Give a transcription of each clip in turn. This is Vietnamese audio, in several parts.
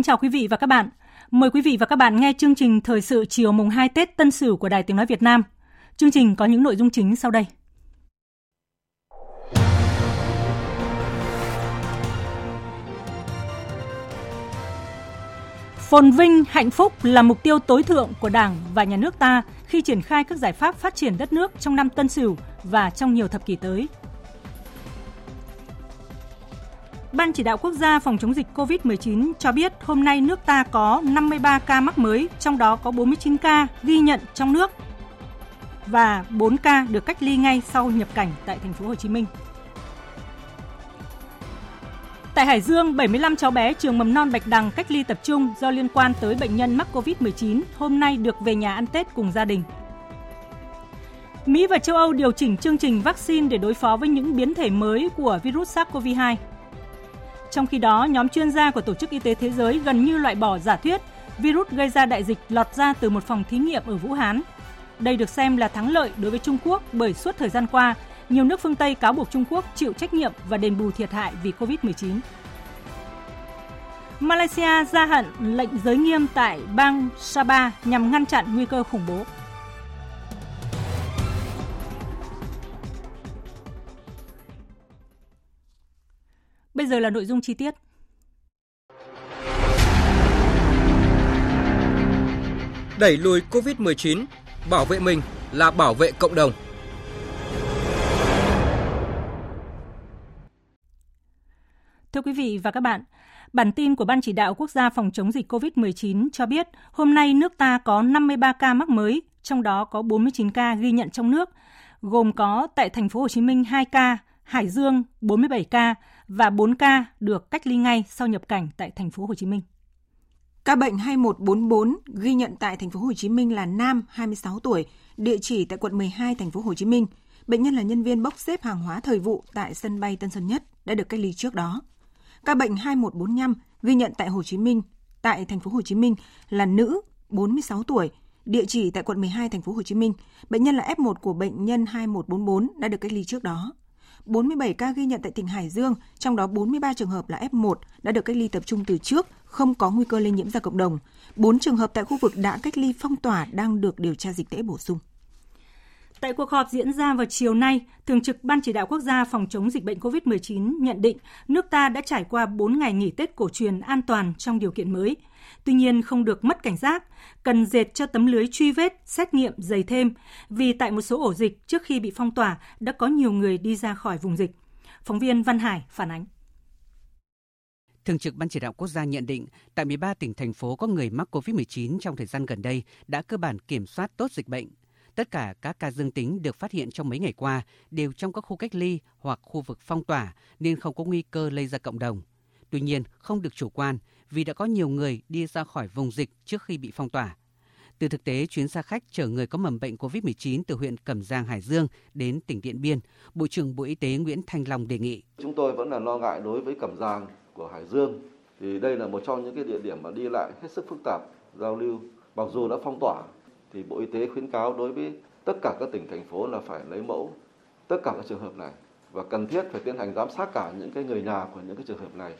Kính chào quý vị và các bạn. Mời quý vị và các bạn nghe chương trình Thời sự chiều mùng 2 Tết Tân Sửu của Đài Tiếng Nói Việt Nam. Chương trình có những nội dung chính sau đây. Phồn vinh, hạnh phúc là mục tiêu tối thượng của Đảng và Nhà nước ta khi triển khai các giải pháp phát triển đất nước trong năm Tân Sửu và trong nhiều thập kỷ tới – Ban chỉ đạo quốc gia phòng chống dịch COVID-19 cho biết hôm nay nước ta có 53 ca mắc mới, trong đó có 49 ca ghi nhận trong nước và 4 ca được cách ly ngay sau nhập cảnh tại thành phố Hồ Chí Minh. Tại Hải Dương, 75 cháu bé trường mầm non Bạch Đằng cách ly tập trung do liên quan tới bệnh nhân mắc COVID-19 hôm nay được về nhà ăn Tết cùng gia đình. Mỹ và châu Âu điều chỉnh chương trình vaccine để đối phó với những biến thể mới của virus SARS-CoV-2. Trong khi đó, nhóm chuyên gia của Tổ chức Y tế Thế giới gần như loại bỏ giả thuyết virus gây ra đại dịch lọt ra từ một phòng thí nghiệm ở Vũ Hán. Đây được xem là thắng lợi đối với Trung Quốc bởi suốt thời gian qua, nhiều nước phương Tây cáo buộc Trung Quốc chịu trách nhiệm và đền bù thiệt hại vì Covid-19. Malaysia gia hạn lệnh giới nghiêm tại bang Sabah nhằm ngăn chặn nguy cơ khủng bố. Giờ là nội dung chi tiết. Đẩy lùi COVID-19, bảo vệ mình là bảo vệ cộng đồng. Thưa quý vị và các bạn, Bản tin của Ban chỉ đạo quốc gia phòng chống dịch COVID-19 cho biết hôm nay nước ta có 53 ca mắc mới, trong đó có 49 ca ghi nhận trong nước, gồm có tại thành phố Hồ Chí Minh 2 ca, Hải Dương 47 ca và 4 ca được cách ly ngay sau nhập cảnh tại thành phố Hồ Chí Minh. Ca bệnh 2144 ghi nhận tại thành phố Hồ Chí Minh là nam 26 tuổi, địa chỉ tại quận 12 thành phố Hồ Chí Minh. Bệnh nhân là nhân viên bốc xếp hàng hóa thời vụ tại sân bay Tân Sơn Nhất đã được cách ly trước đó. Ca bệnh 2145 ghi nhận tại Hồ Chí Minh, tại thành phố Hồ Chí Minh là nữ 46 tuổi, địa chỉ tại quận 12 thành phố Hồ Chí Minh. Bệnh nhân là F1 của bệnh nhân 2144 đã được cách ly trước đó. 47 ca ghi nhận tại tỉnh Hải Dương, trong đó 43 trường hợp là F1 đã được cách ly tập trung từ trước, không có nguy cơ lây nhiễm ra cộng đồng. 4 trường hợp tại khu vực đã cách ly phong tỏa đang được điều tra dịch tễ bổ sung. Tại cuộc họp diễn ra vào chiều nay, Thường trực Ban Chỉ đạo Quốc gia phòng chống dịch bệnh COVID-19 nhận định nước ta đã trải qua 4 ngày nghỉ Tết cổ truyền an toàn trong điều kiện mới – Tuy nhiên không được mất cảnh giác, cần dệt cho tấm lưới truy vết, xét nghiệm dày thêm, vì tại một số ổ dịch trước khi bị phong tỏa đã có nhiều người đi ra khỏi vùng dịch. Phóng viên Văn Hải phản ánh. Thường trực Ban chỉ đạo quốc gia nhận định, tại 13 tỉnh thành phố có người mắc COVID-19 trong thời gian gần đây đã cơ bản kiểm soát tốt dịch bệnh. Tất cả các ca dương tính được phát hiện trong mấy ngày qua đều trong các khu cách ly hoặc khu vực phong tỏa nên không có nguy cơ lây ra cộng đồng. Tuy nhiên, không được chủ quan vì đã có nhiều người đi ra khỏi vùng dịch trước khi bị phong tỏa. Từ thực tế, chuyến xa khách chở người có mầm bệnh COVID-19 từ huyện Cẩm Giang, Hải Dương đến tỉnh Điện Biên, Bộ trưởng Bộ Y tế Nguyễn Thanh Long đề nghị. Chúng tôi vẫn là lo ngại đối với Cẩm Giang của Hải Dương, thì đây là một trong những cái địa điểm mà đi lại hết sức phức tạp, giao lưu. Mặc dù đã phong tỏa, thì Bộ Y tế khuyến cáo đối với tất cả các tỉnh, thành phố là phải lấy mẫu tất cả các trường hợp này và cần thiết phải tiến hành giám sát cả những cái người nhà của những cái trường hợp này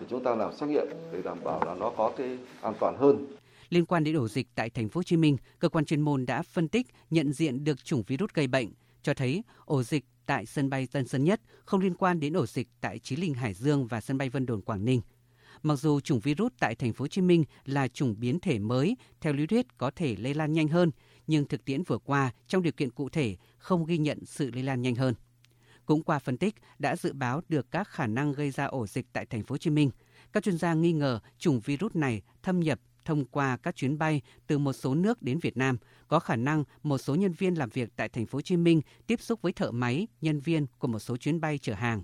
để chúng ta làm xét nghiệm để đảm bảo là nó có cái an toàn hơn. Liên quan đến ổ dịch tại thành phố Hồ Chí Minh, cơ quan chuyên môn đã phân tích nhận diện được chủng virus gây bệnh, cho thấy ổ dịch tại sân bay Tân Sơn Nhất không liên quan đến ổ dịch tại Chí Linh Hải Dương và sân bay Vân Đồn Quảng Ninh. Mặc dù chủng virus tại thành phố Hồ Chí Minh là chủng biến thể mới, theo lý thuyết có thể lây lan nhanh hơn, nhưng thực tiễn vừa qua trong điều kiện cụ thể không ghi nhận sự lây lan nhanh hơn. cũng qua phân tích đã dự báo được các khả năng gây ra ổ dịch tại thành phố Hồ Chí Minh. Các chuyên gia nghi ngờ chủng virus này thâm nhập thông qua các chuyến bay từ một số nước đến Việt Nam, có khả năng một số nhân viên làm việc tại thành phố Hồ Chí Minh tiếp xúc với thợ máy, nhân viên của một số chuyến bay chở hàng.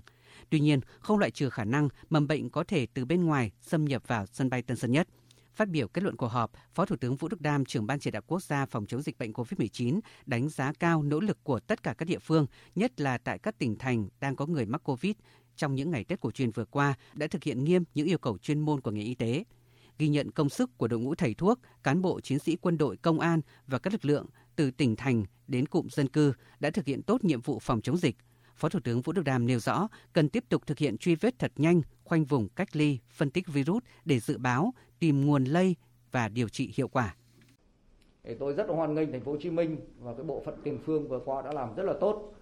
Tuy nhiên, không loại trừ khả năng mầm bệnh có thể từ bên ngoài xâm nhập vào sân bay Tân Sơn Nhất. Phát biểu kết luận cuộc họp, Phó Thủ tướng Vũ Đức Đam, trưởng Ban chỉ đạo quốc gia phòng chống dịch bệnh COVID-19, đánh giá cao nỗ lực của tất cả các địa phương, nhất là tại các tỉnh thành đang có người mắc COVID trong những ngày Tết cổ truyền vừa qua đã thực hiện nghiêm những yêu cầu chuyên môn của ngành y tế. Ghi nhận công sức của đội ngũ thầy thuốc, cán bộ chiến sĩ quân đội, công an và các lực lượng từ tỉnh thành đến cụm dân cư đã thực hiện tốt nhiệm vụ phòng chống dịch, Phó Thủ tướng Vũ Đức Đam nêu rõ cần tiếp tục thực hiện truy vết thật nhanh, khoanh vùng cách ly, phân tích virus để dự báo, tìm nguồn lây và điều trị hiệu quả. Tôi rất hoan nghênh thành phố Hồ Chí Minh và cái bộ phận tiền phương vừa qua đã làm rất là tốt.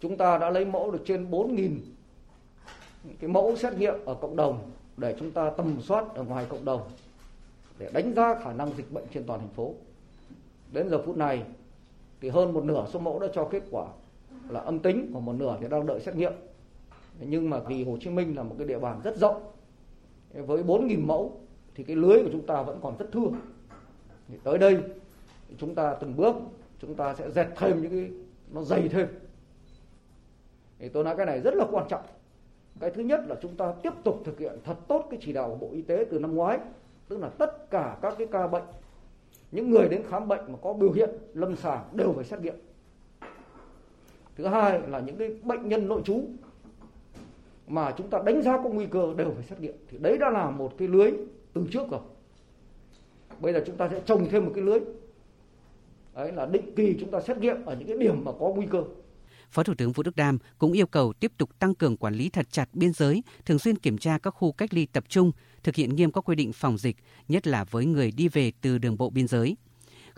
Chúng ta đã lấy mẫu được trên 4.000 cái mẫu xét nghiệm ở cộng đồng để chúng ta tầm soát ở ngoài cộng đồng để đánh giá khả năng dịch bệnh trên toàn thành phố. Đến giờ phút này thì hơn một nửa số mẫu đã cho kết quả là âm tính còn một nửa thì đang đợi xét nghiệm. Nhưng mà vì Hồ Chí Minh là một cái địa bàn rất rộng với 4.000 mẫu thì cái lưới của chúng ta vẫn còn rất thưa. Thì tới đây chúng ta từng bước, chúng ta sẽ dệt thêm những cái, nó dày thêm. Thì tôi nói cái này rất là quan trọng. Cái thứ nhất là chúng ta tiếp tục thực hiện thật tốt cái chỉ đạo của Bộ Y tế từ năm ngoái, tức là tất cả các cái ca bệnh, những người đến khám bệnh mà có biểu hiện lâm sàng đều phải xét nghiệm thứ hai là những cái bệnh nhân nội trú mà chúng ta đánh giá có nguy cơ đều phải xét nghiệm. Thì đấy đã là một cái lưới từ trước rồi. Bây giờ chúng ta sẽ trồng thêm một cái lưới. Đấy là định kỳ chúng ta xét nghiệm ở những cái điểm mà có nguy cơ. Phó Thủ tướng Vũ Đức Đam cũng yêu cầu tiếp tục tăng cường quản lý thật chặt biên giới, thường xuyên kiểm tra các khu cách ly tập trung, thực hiện nghiêm các quy định phòng dịch, nhất là với người đi về từ đường bộ biên giới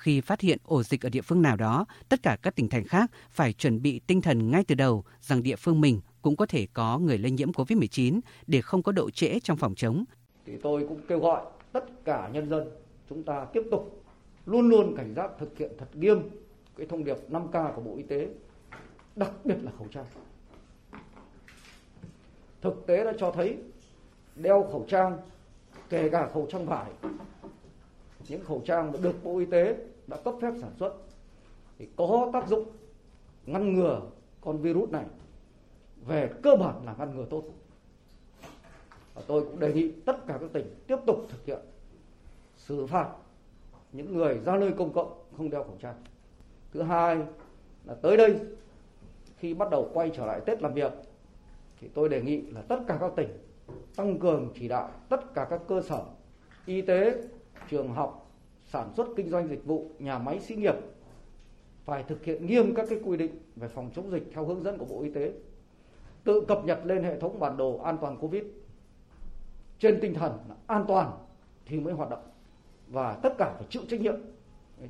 khi phát hiện ổ dịch ở địa phương nào đó, tất cả các tỉnh thành khác phải chuẩn bị tinh thần ngay từ đầu rằng địa phương mình cũng có thể có người lây nhiễm COVID-19 để không có độ trễ trong phòng chống. Thì tôi cũng kêu gọi tất cả nhân dân chúng ta tiếp tục luôn luôn cảnh giác thực hiện thật nghiêm cái thông điệp 5K của Bộ Y tế, đặc biệt là khẩu trang. Thực tế đã cho thấy đeo khẩu trang, kể cả khẩu trang vải, những khẩu trang được Bộ Y tế đã cấp phép sản xuất thì có tác dụng ngăn ngừa con virus này về cơ bản là ngăn ngừa tốt. Và tôi cũng đề nghị tất cả các tỉnh tiếp tục thực hiện xử phạt những người ra nơi công cộng không đeo khẩu trang. Thứ hai là tới đây, khi bắt đầu quay trở lại tết làm việc, thì tôi đề nghị là tất cả các tỉnh tăng cường chỉ đạo tất cả các cơ sở y tế trường học sản xuất kinh doanh dịch vụ, nhà máy xí nghiệp phải thực hiện nghiêm các cái quy định về phòng chống dịch theo hướng dẫn của Bộ Y tế. Tự cập nhật lên hệ thống bản đồ an toàn Covid trên tinh thần là an toàn thì mới hoạt động và tất cả phải chịu trách nhiệm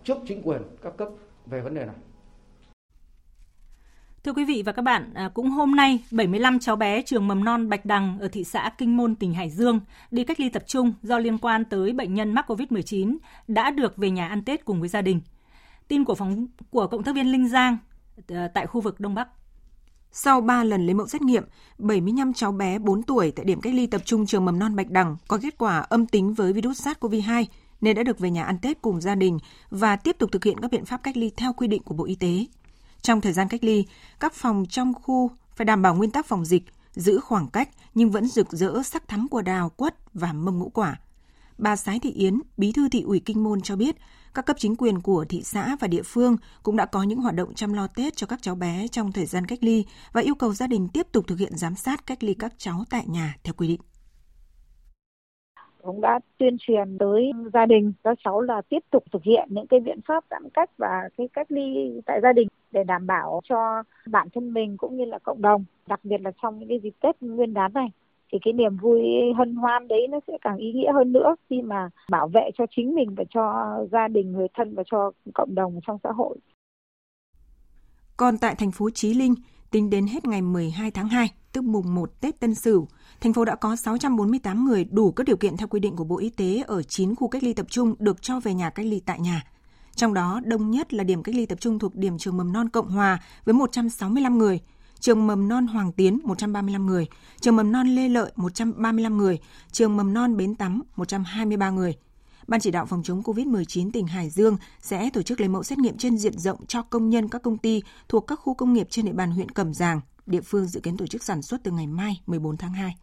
trước chính quyền các cấp về vấn đề này. Thưa quý vị và các bạn, à, cũng hôm nay 75 cháu bé trường mầm non Bạch Đằng ở thị xã Kinh Môn, tỉnh Hải Dương đi cách ly tập trung do liên quan tới bệnh nhân mắc COVID-19 đã được về nhà ăn Tết cùng với gia đình. Tin của phóng của cộng tác viên Linh Giang à, tại khu vực Đông Bắc. Sau 3 lần lấy mẫu xét nghiệm, 75 cháu bé 4 tuổi tại điểm cách ly tập trung trường mầm non Bạch Đằng có kết quả âm tính với virus SARS-CoV-2 nên đã được về nhà ăn Tết cùng gia đình và tiếp tục thực hiện các biện pháp cách ly theo quy định của Bộ Y tế. Trong thời gian cách ly, các phòng trong khu phải đảm bảo nguyên tắc phòng dịch, giữ khoảng cách nhưng vẫn rực rỡ sắc thắm của đào, quất và mâm ngũ quả. Bà Sái Thị Yến, bí thư thị ủy Kinh Môn cho biết, các cấp chính quyền của thị xã và địa phương cũng đã có những hoạt động chăm lo Tết cho các cháu bé trong thời gian cách ly và yêu cầu gia đình tiếp tục thực hiện giám sát cách ly các cháu tại nhà theo quy định cũng đã tuyên truyền tới gia đình các cháu là tiếp tục thực hiện những cái biện pháp giãn cách và cái cách ly tại gia đình để đảm bảo cho bản thân mình cũng như là cộng đồng đặc biệt là trong những cái dịp tết nguyên đán này thì cái niềm vui hân hoan đấy nó sẽ càng ý nghĩa hơn nữa khi mà bảo vệ cho chính mình và cho gia đình người thân và cho cộng đồng trong xã hội. Còn tại thành phố Chí Linh, tính đến hết ngày 12 tháng 2, tức mùng 1 Tết Tân Sửu, thành phố đã có 648 người đủ các điều kiện theo quy định của Bộ Y tế ở 9 khu cách ly tập trung được cho về nhà cách ly tại nhà. Trong đó, đông nhất là điểm cách ly tập trung thuộc điểm trường mầm non Cộng Hòa với 165 người. trường mầm non Hoàng Tiến 135 người, trường mầm non Lê Lợi 135 người, trường mầm non Bến Tắm 123 người. Ban chỉ đạo phòng chống COVID-19 tỉnh Hải Dương sẽ tổ chức lấy mẫu xét nghiệm trên diện rộng cho công nhân các công ty thuộc các khu công nghiệp trên địa bàn huyện Cẩm Giàng. Địa phương dự kiến tổ chức sản xuất từ ngày mai 14 tháng 2.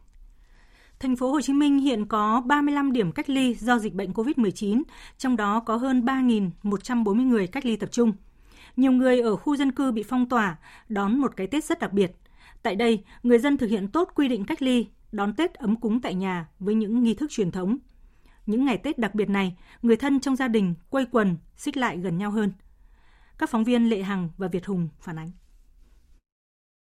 Thành phố Hồ Chí Minh hiện có 35 điểm cách ly do dịch bệnh COVID-19, trong đó có hơn 3.140 người cách ly tập trung. Nhiều người ở khu dân cư bị phong tỏa, đón một cái Tết rất đặc biệt. Tại đây, người dân thực hiện tốt quy định cách ly, đón Tết ấm cúng tại nhà với những nghi thức truyền thống. Những ngày Tết đặc biệt này, người thân trong gia đình quây quần, xích lại gần nhau hơn. Các phóng viên Lệ Hằng và Việt Hùng phản ánh.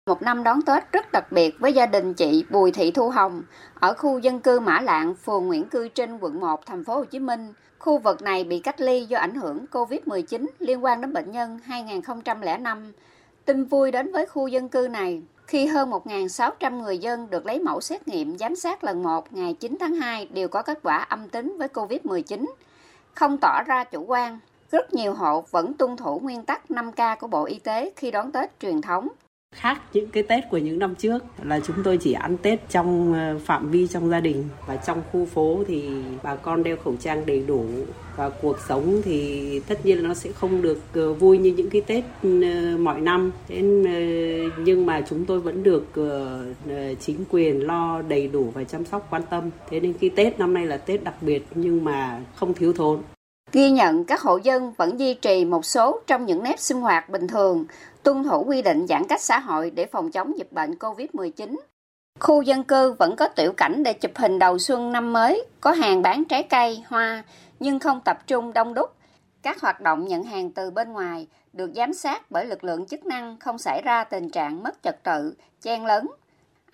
Một năm đón Tết rất đặc biệt với gia đình chị Bùi Thị Thu Hồng ở khu dân cư Mã Lạng, phường Nguyễn Cư Trinh, quận 1, thành phố Hồ Chí Minh. Khu vực này bị cách ly do ảnh hưởng COVID-19 liên quan đến bệnh nhân 2005. Tin vui đến với khu dân cư này khi hơn 1.600 người dân được lấy mẫu xét nghiệm giám sát lần 1 ngày 9 tháng 2 đều có kết quả âm tính với COVID-19. Không tỏ ra chủ quan, rất nhiều hộ vẫn tuân thủ nguyên tắc 5K của Bộ Y tế khi đón Tết truyền thống khác những cái Tết của những năm trước. Là chúng tôi chỉ ăn Tết trong ờ, phạm vi trong gia đình. Và trong khu phố thì bà con đeo khẩu trang đầy đủ. Và cuộc sống thì tất nhiên là nó sẽ không được ờ, vui như những cái Tết ừ, mọi năm. Thế ờ, nhưng mà chúng tôi vẫn được chính quyền lo đầy đủ và chăm sóc quan tâm. Thế nên cái Tết năm nay là Tết đặc biệt nhưng mà không thiếu thốn. Ghi nhận các hộ dân vẫn duy trì một số trong những nếp sinh hoạt bình thường, tuân thủ quy định giãn cách xã hội để phòng chống dịch bệnh COVID-19. Khu dân cư vẫn có tiểu cảnh để chụp hình đầu xuân năm mới, có hàng bán trái cây, hoa, nhưng không tập trung đông đúc. Các hoạt động nhận hàng từ bên ngoài được giám sát bởi lực lượng chức năng không xảy ra tình trạng mất trật tự, chen lấn,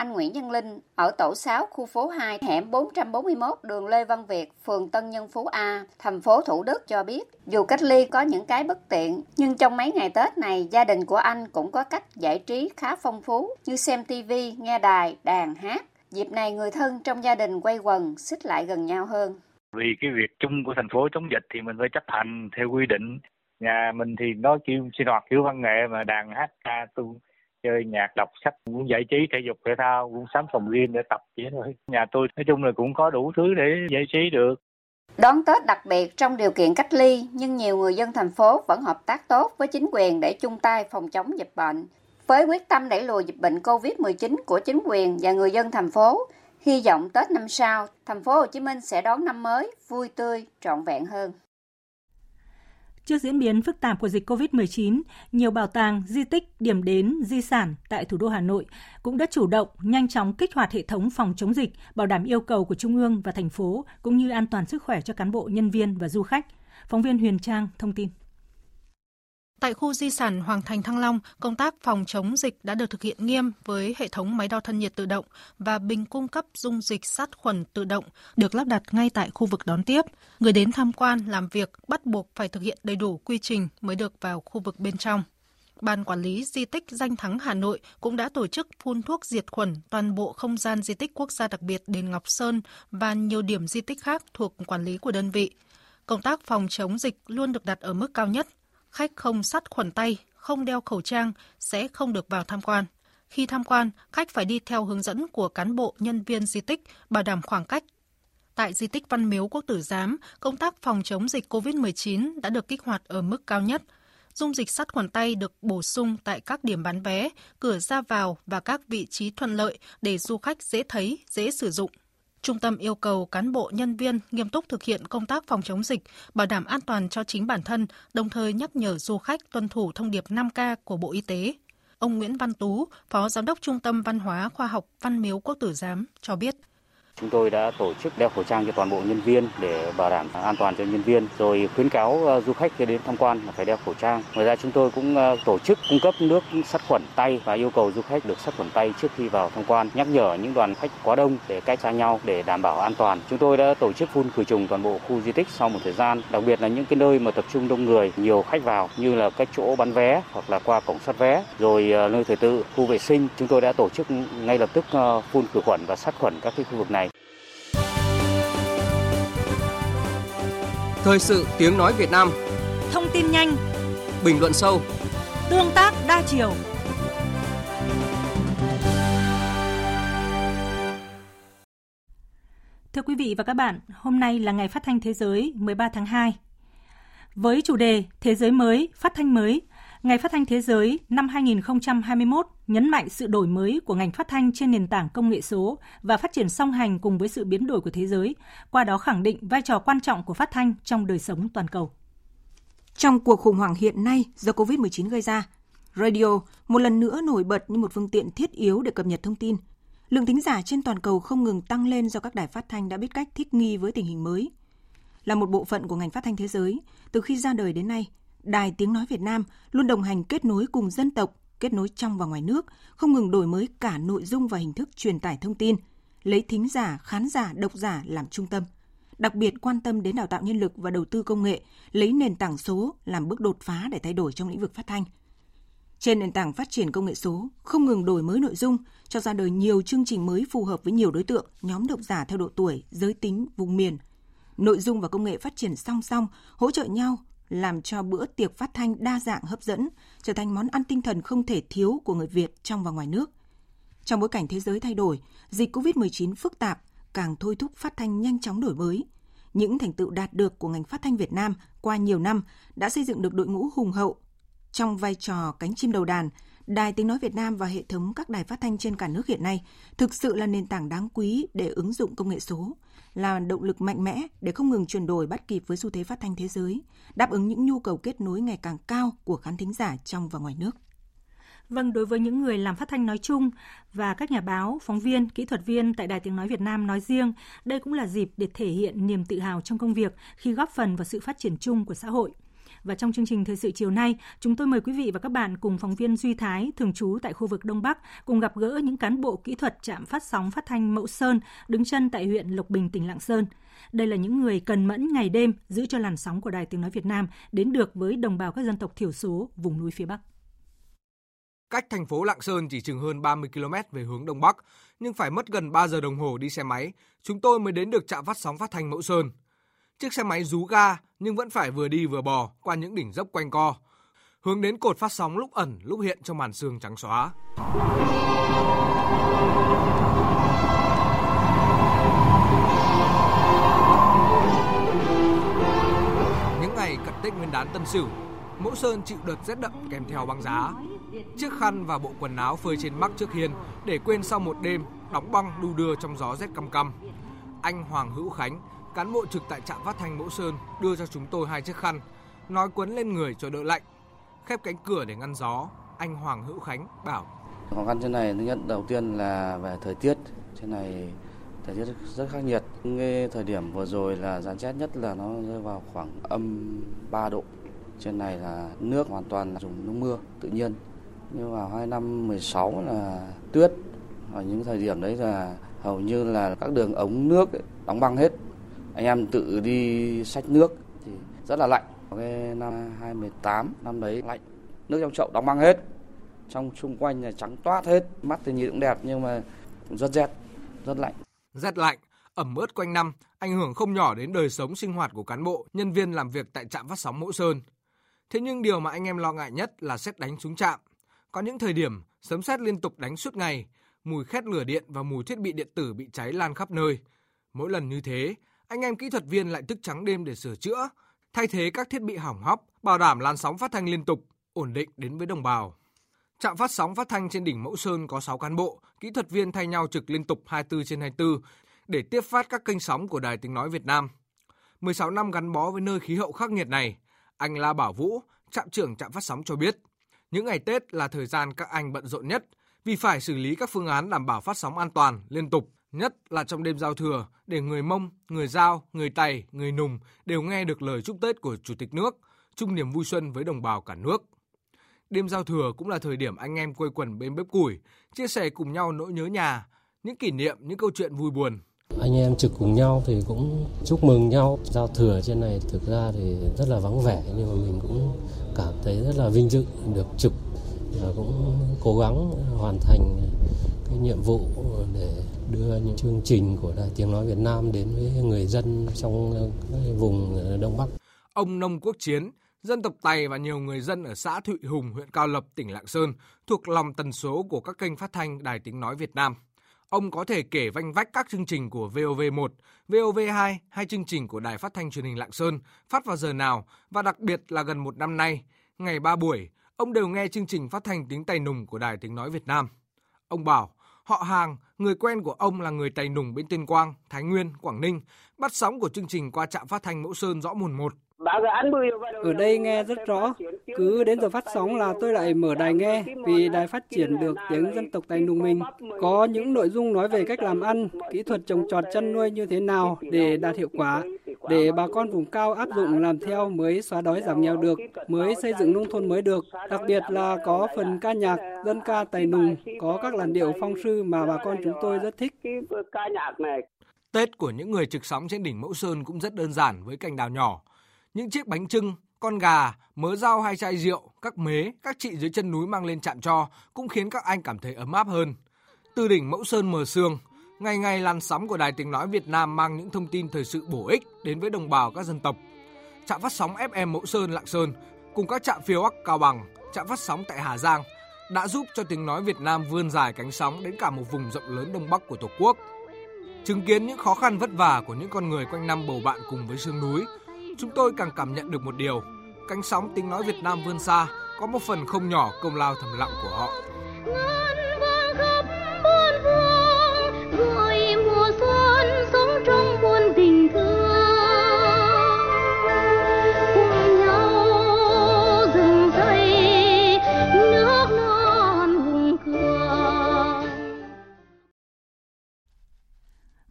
anh Nguyễn Nhân Linh ở tổ 6 khu phố 2 hẻm 441 đường Lê Văn Việt, phường Tân Nhân Phú A, thành phố Thủ Đức cho biết, dù cách ly có những cái bất tiện, nhưng trong mấy ngày Tết này, gia đình của anh cũng có cách giải trí khá phong phú như xem TV, nghe đài, đàn, hát. Dịp này người thân trong gia đình quay quần, xích lại gần nhau hơn. Vì cái việc chung của thành phố chống dịch thì mình phải chấp hành theo quy định. Nhà mình thì nó kêu sinh hoạt kiểu văn nghệ mà đàn hát ca tu chơi nhạc đọc sách cũng giải trí thể dục thể thao cũng sắm phòng riêng để tập vậy thôi nhà tôi nói chung là cũng có đủ thứ để giải trí được Đón Tết đặc biệt trong điều kiện cách ly, nhưng nhiều người dân thành phố vẫn hợp tác tốt với chính quyền để chung tay phòng chống dịch bệnh. Với quyết tâm đẩy lùi dịch bệnh COVID-19 của chính quyền và người dân thành phố, hy vọng Tết năm sau, thành phố Hồ Chí Minh sẽ đón năm mới vui tươi, trọn vẹn hơn. Trước diễn biến phức tạp của dịch COVID-19, nhiều bảo tàng, di tích, điểm đến, di sản tại thủ đô Hà Nội cũng đã chủ động, nhanh chóng kích hoạt hệ thống phòng chống dịch, bảo đảm yêu cầu của Trung ương và thành phố, cũng như an toàn sức khỏe cho cán bộ, nhân viên và du khách. Phóng viên Huyền Trang thông tin. Tại khu di sản Hoàng Thành Thăng Long, công tác phòng chống dịch đã được thực hiện nghiêm với hệ thống máy đo thân nhiệt tự động và bình cung cấp dung dịch sát khuẩn tự động được lắp đặt ngay tại khu vực đón tiếp. Người đến tham quan, làm việc bắt buộc phải thực hiện đầy đủ quy trình mới được vào khu vực bên trong. Ban quản lý di tích danh thắng Hà Nội cũng đã tổ chức phun thuốc diệt khuẩn toàn bộ không gian di tích quốc gia đặc biệt đền Ngọc Sơn và nhiều điểm di tích khác thuộc quản lý của đơn vị. Công tác phòng chống dịch luôn được đặt ở mức cao nhất, khách không sắt khuẩn tay, không đeo khẩu trang sẽ không được vào tham quan. Khi tham quan, khách phải đi theo hướng dẫn của cán bộ nhân viên di tích, bảo đảm khoảng cách. Tại di tích Văn Miếu Quốc Tử Giám, công tác phòng chống dịch COVID-19 đã được kích hoạt ở mức cao nhất. Dung dịch sát khuẩn tay được bổ sung tại các điểm bán vé, cửa ra vào và các vị trí thuận lợi để du khách dễ thấy, dễ sử dụng. Trung tâm yêu cầu cán bộ nhân viên nghiêm túc thực hiện công tác phòng chống dịch, bảo đảm an toàn cho chính bản thân, đồng thời nhắc nhở du khách tuân thủ thông điệp 5K của Bộ Y tế. Ông Nguyễn Văn Tú, Phó Giám đốc Trung tâm Văn hóa Khoa học Văn Miếu Quốc Tử Giám cho biết. Chúng tôi đã tổ chức đeo khẩu trang cho toàn bộ nhân viên để bảo đảm an toàn cho nhân viên, rồi khuyến cáo ờ, du khách khi đến tham quan là phải đeo khẩu trang. Ngoài ra chúng tôi cũng ờ, tổ chức cung cấp nước sát khuẩn tay và yêu cầu du khách được sát khuẩn tay trước khi vào tham quan, nhắc nhở những đoàn khách quá đông để cách xa nhau để đảm bảo an toàn. Chúng tôi đã tổ chức phun khử trùng toàn bộ khu di tích sau một thời gian, đặc biệt là những cái nơi mà tập trung đông người, nhiều khách vào như là các chỗ bán vé hoặc là qua cổng soát vé, rồi ờ, nơi thờ tự, khu vệ sinh. Chúng tôi đã tổ chức ngay lập tức phun khử khuẩn và sát khuẩn các cái khu vực này. Thời sự tiếng nói Việt Nam. Thông tin nhanh. Bình luận sâu. Tương tác đa chiều. Thưa quý vị và các bạn, hôm nay là ngày phát thanh thế giới 13 tháng 2. Với chủ đề Thế giới mới, phát thanh mới, Ngày Phát thanh Thế giới năm 2021 nhấn mạnh sự đổi mới của ngành phát thanh trên nền tảng công nghệ số và phát triển song hành cùng với sự biến đổi của thế giới, qua đó khẳng định vai trò quan trọng của phát thanh trong đời sống toàn cầu. Trong cuộc khủng hoảng hiện nay do COVID-19 gây ra, radio một lần nữa nổi bật như một phương tiện thiết yếu để cập nhật thông tin. Lượng thính giả trên toàn cầu không ngừng tăng lên do các đài phát thanh đã biết cách thích nghi với tình hình mới. Là một bộ phận của ngành phát thanh thế giới, từ khi ra đời đến nay, Đài Tiếng Nói Việt Nam luôn đồng hành kết nối cùng dân tộc, kết nối trong và ngoài nước, không ngừng đổi mới cả nội dung và hình thức truyền tải thông tin, lấy thính giả, khán giả, độc giả làm trung tâm. Đặc biệt quan tâm đến đào tạo nhân lực và đầu tư công nghệ, lấy nền tảng số làm bước đột phá để thay đổi trong lĩnh vực phát thanh. Trên nền tảng phát triển công nghệ số, không ngừng đổi mới nội dung, cho ra đời nhiều chương trình mới phù hợp với nhiều đối tượng, nhóm độc giả theo độ tuổi, giới tính, vùng miền. Nội dung và công nghệ phát triển song song, hỗ trợ nhau làm cho bữa tiệc phát thanh đa dạng hấp dẫn, trở thành món ăn tinh thần không thể thiếu của người Việt trong và ngoài nước. Trong bối cảnh thế giới thay đổi, dịch COVID-19 phức tạp càng thôi thúc phát thanh nhanh chóng đổi mới. Những thành tựu đạt được của ngành phát thanh Việt Nam qua nhiều năm đã xây dựng được đội ngũ hùng hậu. Trong vai trò cánh chim đầu đàn, Đài Tiếng Nói Việt Nam và hệ thống các đài phát thanh trên cả nước hiện nay thực sự là nền tảng đáng quý để ứng dụng công nghệ số, là động lực mạnh mẽ để không ngừng chuyển đổi bắt kịp với xu thế phát thanh thế giới, đáp ứng những nhu cầu kết nối ngày càng cao của khán thính giả trong và ngoài nước. Vâng, đối với những người làm phát thanh nói chung và các nhà báo, phóng viên, kỹ thuật viên tại Đài Tiếng Nói Việt Nam nói riêng, đây cũng là dịp để thể hiện niềm tự hào trong công việc khi góp phần vào sự phát triển chung của xã hội. Và trong chương trình Thời sự chiều nay, chúng tôi mời quý vị và các bạn cùng phóng viên Duy Thái, thường trú tại khu vực Đông Bắc, cùng gặp gỡ những cán bộ kỹ thuật trạm phát sóng phát thanh Mậu Sơn, đứng chân tại huyện Lộc Bình, tỉnh Lạng Sơn. Đây là những người cần mẫn ngày đêm giữ cho làn sóng của Đài Tiếng Nói Việt Nam đến được với đồng bào các dân tộc thiểu số vùng núi phía Bắc. Cách thành phố Lạng Sơn chỉ chừng hơn 30 km về hướng Đông Bắc, nhưng phải mất gần 3 giờ đồng hồ đi xe máy, chúng tôi mới đến được trạm phát sóng phát thanh Mẫu Sơn. Chiếc xe máy rú ga nhưng vẫn phải vừa đi vừa bò qua những đỉnh dốc quanh co. Hướng đến cột phát sóng lúc ẩn lúc hiện trong màn sương trắng xóa. Những ngày cận Tết Nguyên đán Tân Sửu, Mẫu Sơn chịu đợt rét đậm kèm theo băng giá. Chiếc khăn và bộ quần áo phơi trên mắc trước hiên để quên sau một đêm đóng băng đu đưa trong gió rét căm căm. Anh Hoàng Hữu Khánh, cán bộ trực tại trạm phát thanh Mẫu Sơn đưa cho chúng tôi hai chiếc khăn, nói quấn lên người cho đỡ lạnh. Khép cánh cửa để ngăn gió, anh Hoàng Hữu Khánh bảo. Khó khăn trên này thứ nhất đầu tiên là về thời tiết. Trên này thời tiết rất khắc nghiệt. ngay thời điểm vừa rồi là giá rét nhất là nó rơi vào khoảng âm 3 độ. Trên này là nước hoàn toàn là dùng nước mưa tự nhiên. nhưng vào hai năm 16 là tuyết. Ở những thời điểm đấy là hầu như là các đường ống nước ấy, đóng băng hết anh em tự đi xách nước thì rất là lạnh. Cái năm 2018 năm đấy lạnh. Nước trong chậu đóng băng hết. Trong xung quanh là trắng toát hết. Mắt thì nhìn cũng đẹp nhưng mà cũng rất rét, rất lạnh. Rét lạnh, ẩm ướt quanh năm, ảnh hưởng không nhỏ đến đời sống sinh hoạt của cán bộ, nhân viên làm việc tại trạm phát sóng mẫu sơn. Thế nhưng điều mà anh em lo ngại nhất là xét đánh xuống trạm. Có những thời điểm, sấm sét liên tục đánh suốt ngày, mùi khét lửa điện và mùi thiết bị điện tử bị cháy lan khắp nơi. Mỗi lần như thế anh em kỹ thuật viên lại thức trắng đêm để sửa chữa, thay thế các thiết bị hỏng hóc, bảo đảm làn sóng phát thanh liên tục, ổn định đến với đồng bào. Trạm phát sóng phát thanh trên đỉnh Mẫu Sơn có 6 cán bộ, kỹ thuật viên thay nhau trực liên tục 24 trên 24 để tiếp phát các kênh sóng của Đài Tiếng Nói Việt Nam. 16 năm gắn bó với nơi khí hậu khắc nghiệt này, anh La Bảo Vũ, trạm trưởng trạm phát sóng cho biết, những ngày Tết là thời gian các anh bận rộn nhất vì phải xử lý các phương án đảm bảo phát sóng an toàn, liên tục nhất là trong đêm giao thừa để người Mông, người Giao, người Tày, người Nùng đều nghe được lời chúc Tết của Chủ tịch nước, chung niềm vui xuân với đồng bào cả nước. Đêm giao thừa cũng là thời điểm anh em quây quần bên bếp củi, chia sẻ cùng nhau nỗi nhớ nhà, những kỷ niệm, những câu chuyện vui buồn. Anh em trực cùng nhau thì cũng chúc mừng nhau. Giao thừa trên này thực ra thì rất là vắng vẻ nhưng mà mình cũng cảm thấy rất là vinh dự được trực và cũng cố gắng hoàn thành cái nhiệm vụ để đưa những chương trình của Đài Tiếng Nói Việt Nam đến với người dân trong vùng Đông Bắc. Ông Nông Quốc Chiến, dân tộc Tày và nhiều người dân ở xã Thụy Hùng, huyện Cao Lập, tỉnh Lạng Sơn thuộc lòng tần số của các kênh phát thanh Đài Tiếng Nói Việt Nam. ông có thể kể vanh vách các chương trình của VOV1, VOV2 hay chương trình của Đài Phát thanh Truyền hình Lạng Sơn phát vào giờ nào và đặc biệt là gần một năm nay, ngày ba buổi, ông đều nghe chương trình phát thanh tiếng Tây Nùng của Đài Tiếng Nói Việt Nam. Ông bảo, họ hàng, người quen của ông là người Tây Nùng bên Tuyên Quang, Thái Nguyên, Quảng Ninh, bắt sóng của chương trình qua trạm phát thanh Mẫu Sơn rõ mồn một. Ở đây nghe rất rõ, cứ đến giờ phát sóng là tôi lại mở đài nghe vì đài phát triển được tiếng dân tộc Tây Nùng mình. Có những nội dung nói về cách làm ăn, kỹ thuật trồng trọt chăn nuôi như thế nào để đạt hiệu quả, để bà con vùng cao áp dụng làm theo mới xóa đói giảm nghèo được, mới xây dựng nông thôn mới được. Đặc biệt là có phần ca nhạc, dân ca Tây Nùng, có các làn điệu phong sư mà bà con chúng tôi rất thích. Tết của những người trực sóng trên đỉnh Mẫu Sơn cũng rất đơn giản với cành đào nhỏ. Những chiếc bánh trưng, con gà, mớ rau hay chai rượu, các mế, các chị dưới chân núi mang lên chạm cho cũng khiến các anh cảm thấy ấm áp hơn. Từ đỉnh Mẫu Sơn mờ sương, ngày ngày làn sóng của Đài Tiếng Nói Việt Nam mang những thông tin thời sự bổ ích đến với đồng bào các dân tộc. Trạm phát sóng FM Mẫu Sơn Lạng Sơn cùng các trạm phiếu Bắc Cao Bằng, trạm phát sóng tại Hà Giang đã giúp cho tiếng nói Việt Nam vươn dài cánh sóng đến cả một vùng rộng lớn đông bắc của Tổ quốc. Chứng kiến những khó khăn vất vả của những con người quanh năm bầu bạn cùng với sương núi, chúng tôi càng cảm nhận được một điều, cánh sóng tiếng nói Việt Nam vươn xa có một phần không nhỏ công lao thầm lặng của họ.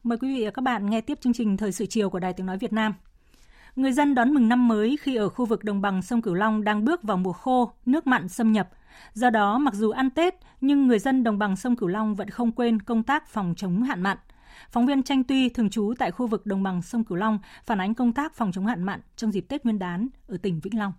Mời quý vị và các bạn nghe tiếp chương trình Thời sự chiều của Đài Tiếng Nói Việt Nam. Người dân đón mừng năm mới khi ở khu vực đồng bằng sông Cửu Long đang bước vào mùa khô, nước mặn xâm nhập. Do đó, mặc dù ăn Tết, nhưng người dân đồng bằng sông Cửu Long vẫn không quên công tác phòng chống hạn mặn. Phóng viên Tranh Tuy thường trú tại khu vực đồng bằng sông Cửu Long phản ánh công tác phòng chống hạn mặn trong dịp Tết Nguyên đán ở tỉnh Vĩnh Long.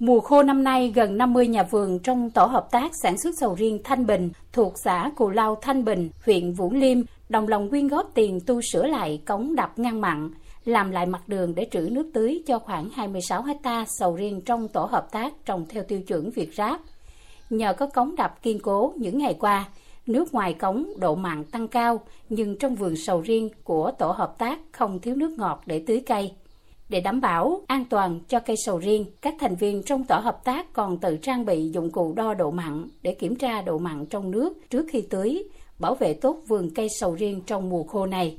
Mùa khô năm nay, gần 50 nhà vườn trong tổ hợp tác sản xuất sầu riêng Thanh Bình thuộc xã Cù Lao Thanh Bình, huyện Vũ Liêm, đồng lòng quyên góp tiền tu sửa lại cống đập ngăn mặn, làm lại mặt đường để trữ nước tưới cho khoảng 26 hecta sầu riêng trong tổ hợp tác trồng theo tiêu chuẩn Việt Ráp. Nhờ có cống đập kiên cố những ngày qua, nước ngoài cống độ mặn tăng cao, nhưng trong vườn sầu riêng của tổ hợp tác không thiếu nước ngọt để tưới cây. Để đảm bảo an toàn cho cây sầu riêng, các thành viên trong tổ hợp tác còn tự trang bị dụng cụ đo độ mặn để kiểm tra độ mặn trong nước trước khi tưới, bảo vệ tốt vườn cây sầu riêng trong mùa khô này.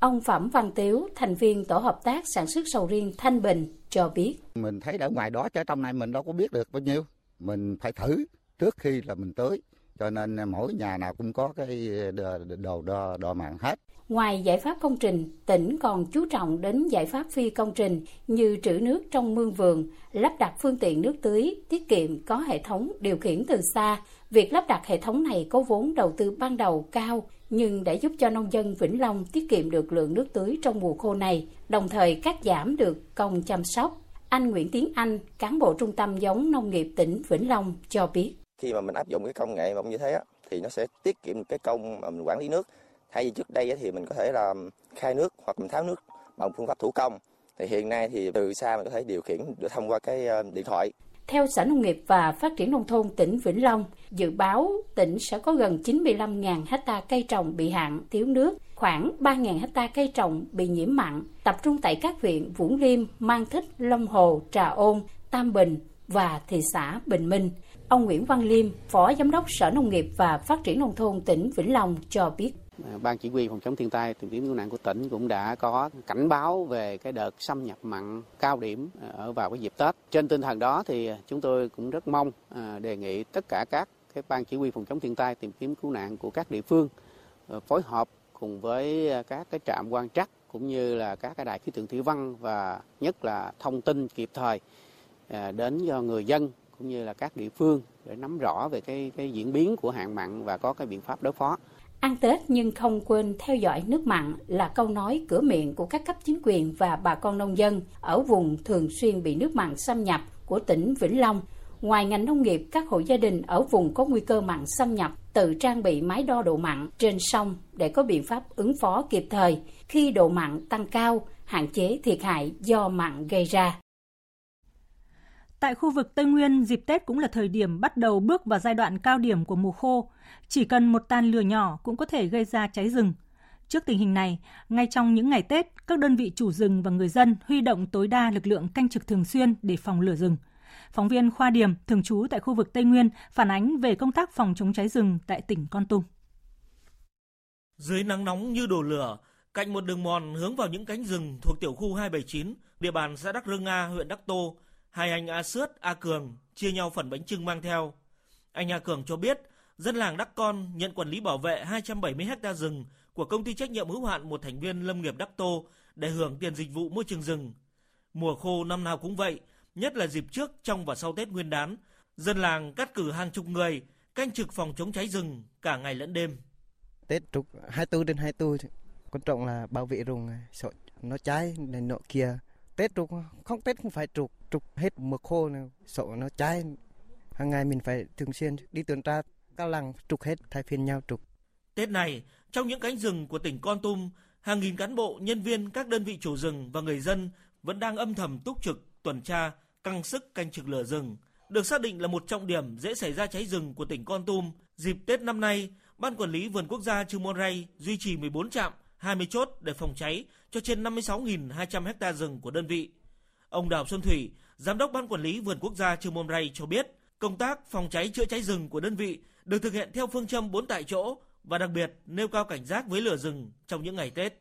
Ông Phẩm Văn Tiếu, thành viên tổ hợp tác sản xuất sầu riêng Thanh Bình, cho biết. Mình thấy ở ngoài đó chứ trong này mình đâu có biết được bao nhiêu. Mình phải thử trước khi là mình tới. Cho nên mỗi nhà nào cũng có cái đồ, đồ đo, đo mặn hết. Ngoài giải pháp công trình, tỉnh còn chú trọng đến giải pháp phi công trình như trữ nước trong mương vườn, lắp đặt phương tiện nước tưới, tiết kiệm có hệ thống điều khiển từ xa. Việc lắp đặt hệ thống này có vốn đầu tư ban đầu cao, nhưng đã giúp cho nông dân Vĩnh Long tiết kiệm được lượng nước tưới trong mùa khô này, đồng thời cắt giảm được công chăm sóc. Anh Nguyễn Tiến Anh, cán bộ trung tâm giống nông nghiệp tỉnh Vĩnh Long cho biết. Khi mà mình áp dụng cái công nghệ bông như thế á, thì nó sẽ tiết kiệm cái công mà mình quản lý nước. Thay vì trước đây thì mình có thể là khai nước hoặc mình tháo nước bằng phương pháp thủ công. Thì hiện nay thì từ xa mình có thể điều khiển được thông qua cái ờ, điện thoại. Theo Sở Nông nghiệp và Phát triển Nông thôn tỉnh Vĩnh Long, dự báo tỉnh sẽ có gần 95.000 hecta cây trồng bị hạn, thiếu nước, khoảng 3.000 hecta cây trồng bị nhiễm mặn, tập trung tại các huyện Vũng Liêm, Mang Thích, Long Hồ, Trà Ôn, Tam Bình và thị xã Bình Minh. Ông Nguyễn Văn Liêm, Phó Giám đốc Sở Nông nghiệp và Phát triển Nông thôn tỉnh Vĩnh Long cho biết. Ờ, ban chỉ huy phòng chống thiên tai, tìm kiếm cứu nạn của tỉnh cũng đã có cảnh báo về cái đợt xâm nhập mặn cao điểm ờ, ở vào cái dịp Tết. Trên tinh thần đó thì chúng tôi cũng rất mong ờ, đề nghị tất cả các cái ban chỉ huy phòng chống thiên tai, tìm kiếm cứu nạn của các địa phương phối hợp cùng với các cái trạm quan trắc cũng như là các cái đài khí tượng thủy văn và nhất là thông tin kịp thời đến cho người dân cũng như là các địa phương để nắm rõ về cái cái diễn biến của hạn mặn và có cái biện pháp đối phó. Ăn Tết nhưng không quên theo dõi nước mặn là câu nói cửa miệng của các cấp chính quyền và bà con nông dân ở vùng thường xuyên bị nước mặn xâm nhập của tỉnh Vĩnh Long. Ngoài ngành nông nghiệp, các hộ gia đình ở vùng có nguy cơ mặn xâm nhập tự trang bị máy đo độ mặn trên sông để có biện pháp ứng phó kịp thời khi độ mặn tăng cao, hạn chế thiệt hại do mặn gây ra. Tại khu vực Tây Nguyên, dịp Tết cũng là thời điểm bắt đầu bước vào giai đoạn cao điểm của mùa khô. Chỉ cần một tàn lửa nhỏ cũng có thể gây ra cháy rừng. Trước tình hình này, ngay trong những ngày Tết, các đơn vị chủ rừng và người dân huy động tối đa lực lượng canh trực thường xuyên để phòng lửa rừng. Phóng viên Khoa Điểm, thường trú tại khu vực Tây Nguyên, phản ánh về công tác phòng chống cháy rừng tại tỉnh Con Tum. Dưới nắng nóng như đổ lửa, cạnh một đường mòn hướng vào những cánh rừng thuộc tiểu khu 279, địa bàn xã Đắc Rưng A, huyện Đắc Tô, hai anh A Sướt, A Cường chia nhau phần bánh trưng mang theo. Anh A Cường cho biết, dân làng Đắc Con nhận quản lý bảo vệ 270 ha rừng của công ty trách nhiệm hữu hạn một thành viên lâm nghiệp Đắc Tô để hưởng tiền dịch vụ môi trường rừng. Mùa khô năm nào cũng vậy, nhất là dịp trước, trong và sau Tết Nguyên đán, dân làng cắt cử hàng chục người canh trực phòng chống cháy rừng cả ngày lẫn đêm. Tết trục 24 đến 24 quan trọng là bảo vệ rừng sợ nó cháy này nọ kia tết trục không tết không phải trục trục hết mùa khô này, sợ nó cháy. Hàng ngày mình phải thường xuyên đi tuần tra các làng trục hết thay phiên nhau trục. Tết này trong những cánh rừng của tỉnh Con Tum hàng nghìn cán bộ nhân viên các đơn vị chủ rừng và người dân vẫn đang âm thầm túc trực tuần tra căng sức canh trực lửa rừng. Được xác định là một trọng điểm dễ xảy ra cháy rừng của tỉnh Con Tum dịp Tết năm nay Ban quản lý vườn quốc gia Trư Mon Ray duy trì 14 trạm 20 chốt để phòng cháy cho trên 56.200 ha rừng của đơn vị. Ông Đào Xuân Thủy, Giám đốc Ban Quản lý Vườn Quốc gia Trư Môn Ray cho biết, công tác phòng cháy chữa cháy rừng của đơn vị được thực hiện theo phương châm 4 tại chỗ và đặc biệt nêu cao cảnh giác với lửa rừng trong những ngày Tết.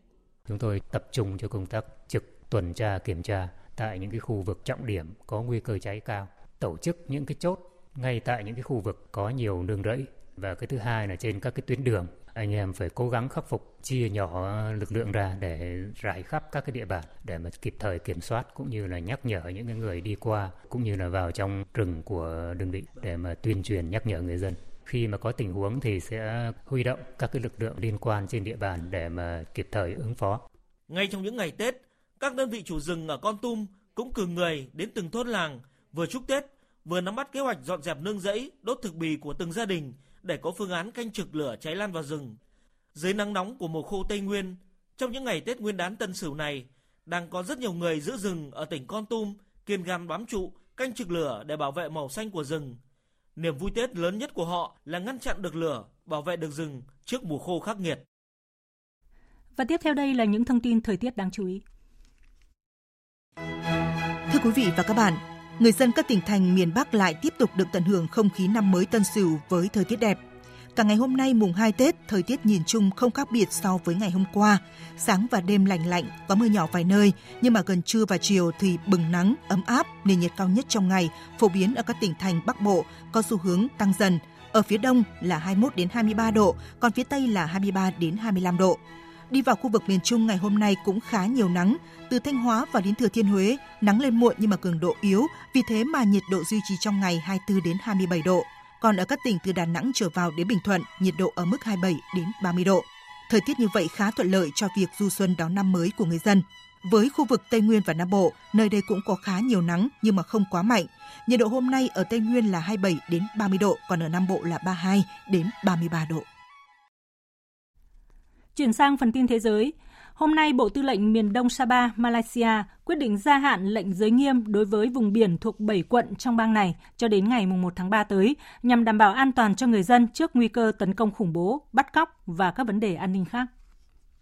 Chúng tôi tập trung cho công tác trực tuần tra kiểm tra tại những cái khu vực trọng điểm có nguy cơ cháy cao, tổ chức những cái chốt ngay tại những cái khu vực có nhiều nương rẫy và cái thứ hai là trên các cái tuyến đường anh em phải cố gắng khắc phục chia nhỏ lực lượng ra để rải khắp các cái địa bàn để mà kịp thời kiểm soát cũng như là nhắc nhở những cái người đi qua cũng như là vào trong rừng của đơn vị để mà tuyên truyền nhắc nhở người dân khi mà có tình huống thì sẽ huy động các cái lực lượng liên quan trên địa bàn để mà kịp thời ứng phó. Ngay trong những ngày Tết, các đơn vị chủ rừng ở Con Tum cũng cử người đến từng thôn làng vừa chúc Tết, vừa nắm bắt kế hoạch dọn dẹp nương rẫy, đốt thực bì của từng gia đình để có phương án canh trực lửa cháy lan vào rừng. Dưới nắng nóng của mùa khô Tây Nguyên, trong những ngày Tết Nguyên đán Tân Sửu này, đang có rất nhiều người giữ rừng ở tỉnh Con Tum kiên gan bám trụ, canh trực lửa để bảo vệ màu xanh của rừng. Niềm vui Tết lớn nhất của họ là ngăn chặn được lửa, bảo vệ được rừng trước mùa khô khắc nghiệt. Và tiếp theo đây là những thông tin thời tiết đáng chú ý. Thưa quý vị và các bạn, người dân các tỉnh thành miền Bắc lại tiếp tục được tận hưởng không khí năm mới Tân Sửu với thời tiết đẹp. Cả ngày hôm nay mùng 2 Tết, thời tiết nhìn chung không khác biệt so với ngày hôm qua. Sáng và đêm lạnh lạnh, có mưa nhỏ vài nơi, nhưng mà gần trưa và chiều thì bừng nắng, ấm áp, nền nhiệt cao nhất trong ngày phổ biến ở các tỉnh thành Bắc Bộ có xu hướng tăng dần. Ở phía đông là 21 đến 23 độ, còn phía tây là 23 đến 25 độ. Đi vào khu vực miền Trung ngày hôm nay cũng khá nhiều nắng, từ Thanh Hóa và đến Thừa Thiên Huế, nắng lên muộn nhưng mà cường độ yếu, vì thế mà nhiệt độ duy trì trong ngày 24 đến 27 độ. Còn ở các tỉnh từ Đà Nẵng trở vào đến Bình Thuận, nhiệt độ ở mức 27 đến 30 độ. Thời tiết như vậy khá thuận lợi cho việc du xuân đón năm mới của người dân. Với khu vực Tây Nguyên và Nam Bộ, nơi đây cũng có khá nhiều nắng nhưng mà không quá mạnh. Nhiệt độ hôm nay ở Tây Nguyên là 27 đến 30 độ, còn ở Nam Bộ là 32 đến 33 độ. Chuyển sang phần tin thế giới, Hôm nay, Bộ Tư lệnh miền Đông Sabah, Malaysia quyết định gia hạn lệnh giới nghiêm đối với vùng biển thuộc 7 quận trong bang này cho đến ngày 1 tháng 3 tới, nhằm đảm bảo an toàn cho người dân trước nguy cơ tấn công khủng bố, bắt cóc và các vấn đề an ninh khác.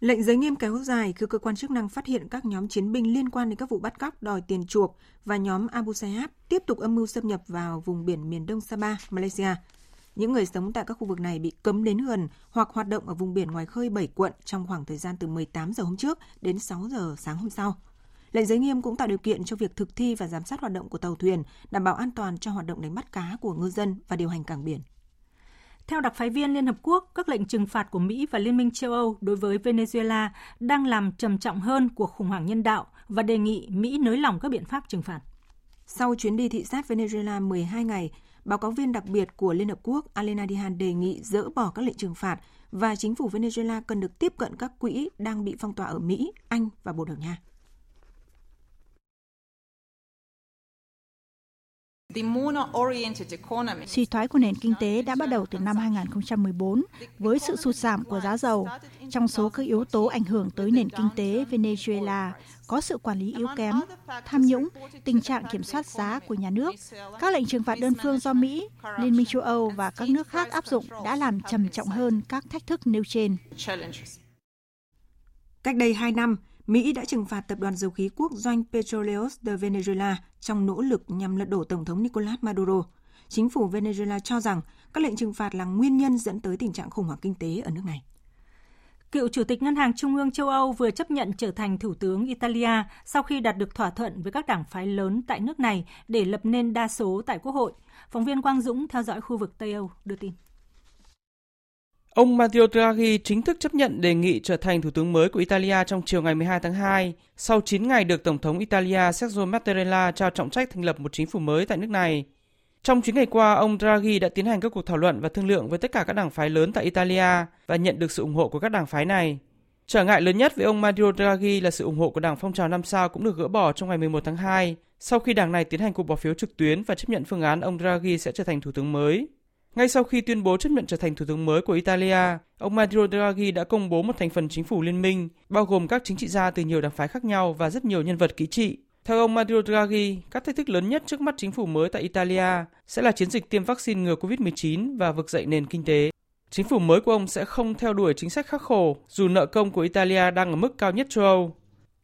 Lệnh giới nghiêm kéo dài khi cơ quan chức năng phát hiện các nhóm chiến binh liên quan đến các vụ bắt cóc đòi tiền chuộc và nhóm Abu Sayyaf tiếp tục âm mưu xâm nhập vào vùng biển miền Đông Sabah, Malaysia những người sống tại các khu vực này bị cấm đến gần hoặc hoạt động ở vùng biển ngoài khơi 7 quận trong khoảng thời gian từ 18 giờ hôm trước đến 6 giờ sáng hôm sau. Lệnh giới nghiêm cũng tạo điều kiện cho việc thực thi và giám sát hoạt động của tàu thuyền, đảm bảo an toàn cho hoạt động đánh bắt cá của ngư dân và điều hành cảng biển. Theo đặc phái viên Liên Hợp Quốc, các lệnh trừng phạt của Mỹ và Liên minh châu Âu đối với Venezuela đang làm trầm trọng hơn cuộc khủng hoảng nhân đạo và đề nghị Mỹ nới lỏng các biện pháp trừng phạt. Sau chuyến đi thị sát Venezuela 12 ngày, báo cáo viên đặc biệt của Liên Hợp Quốc Alena Dihan đề nghị dỡ bỏ các lệnh trừng phạt và chính phủ Venezuela cần được tiếp cận các quỹ đang bị phong tỏa ở Mỹ, Anh và Bồ Đào Nha. Suy thoái của nền kinh tế đã bắt đầu từ năm 2014 với sự sụt giảm của giá dầu. Trong số các yếu tố ảnh hưởng tới nền kinh tế Venezuela có sự quản lý yếu kém, tham nhũng, tình trạng kiểm soát giá của nhà nước. Các lệnh trừng phạt đơn phương do Mỹ, Liên minh châu Âu và các nước khác áp dụng đã làm trầm trọng hơn các thách thức nêu trên. Cách đây 2 năm, Mỹ đã trừng phạt tập đoàn dầu khí quốc doanh Petroleos de Venezuela trong nỗ lực nhằm lật đổ Tổng thống Nicolas Maduro. Chính phủ Venezuela cho rằng các lệnh trừng phạt là nguyên nhân dẫn tới tình trạng khủng hoảng kinh tế ở nước này. Cựu Chủ tịch Ngân hàng Trung ương châu Âu vừa chấp nhận trở thành Thủ tướng Italia sau khi đạt được thỏa thuận với các đảng phái lớn tại nước này để lập nên đa số tại Quốc hội. Phóng viên Quang Dũng theo dõi khu vực Tây Âu đưa tin. Ông Matteo Draghi chính thức chấp nhận đề nghị trở thành thủ tướng mới của Italia trong chiều ngày 12 tháng 2, sau 9 ngày được Tổng thống Italia Sergio Mattarella trao trọng trách thành lập một chính phủ mới tại nước này. Trong 9 ngày qua, ông Draghi đã tiến hành các cuộc thảo luận và thương lượng với tất cả các đảng phái lớn tại Italia và nhận được sự ủng hộ của các đảng phái này. Trở ngại lớn nhất với ông Mario Draghi là sự ủng hộ của Đảng Phong trào năm sao cũng được gỡ bỏ trong ngày 11 tháng 2, sau khi đảng này tiến hành cuộc bỏ phiếu trực tuyến và chấp nhận phương án ông Draghi sẽ trở thành thủ tướng mới. Ngay sau khi tuyên bố chấp nhận trở thành thủ tướng mới của Italia, ông Mario Draghi đã công bố một thành phần chính phủ liên minh, bao gồm các chính trị gia từ nhiều đảng phái khác nhau và rất nhiều nhân vật kỹ trị. Theo ông Mario Draghi, các thách thức lớn nhất trước mắt chính phủ mới tại Italia sẽ là chiến dịch tiêm vaccine ngừa COVID-19 và vực dậy nền kinh tế. Chính phủ mới của ông sẽ không theo đuổi chính sách khắc khổ, dù nợ công của Italia đang ở mức cao nhất châu Âu.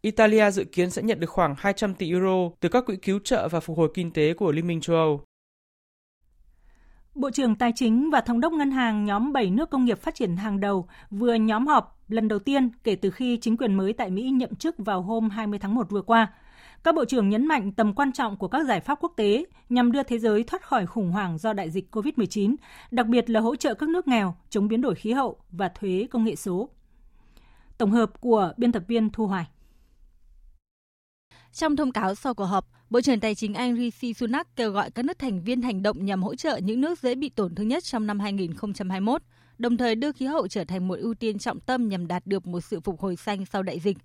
Italia dự kiến sẽ nhận được khoảng 200 tỷ euro từ các quỹ cứu trợ và phục hồi kinh tế của Liên minh châu Âu. Bộ trưởng Tài chính và Thống đốc Ngân hàng nhóm 7 nước công nghiệp phát triển hàng đầu vừa nhóm họp lần đầu tiên kể từ khi chính quyền mới tại Mỹ nhậm chức vào hôm 20 tháng 1 vừa qua. Các bộ trưởng nhấn mạnh tầm quan trọng của các giải pháp quốc tế nhằm đưa thế giới thoát khỏi khủng hoảng do đại dịch COVID-19, đặc biệt là hỗ trợ các nước nghèo, chống biến đổi khí hậu và thuế công nghệ số. Tổng hợp của biên tập viên Thu Hoài. Trong thông cáo sau cuộc họp, Bộ trưởng Tài chính Anh Rishi Sunak kêu gọi các nước thành viên hành động nhằm hỗ trợ những nước dễ bị tổn thương nhất trong năm 2021, đồng thời đưa khí hậu trở thành một ưu tiên trọng tâm nhằm đạt được một sự phục hồi xanh sau đại dịch.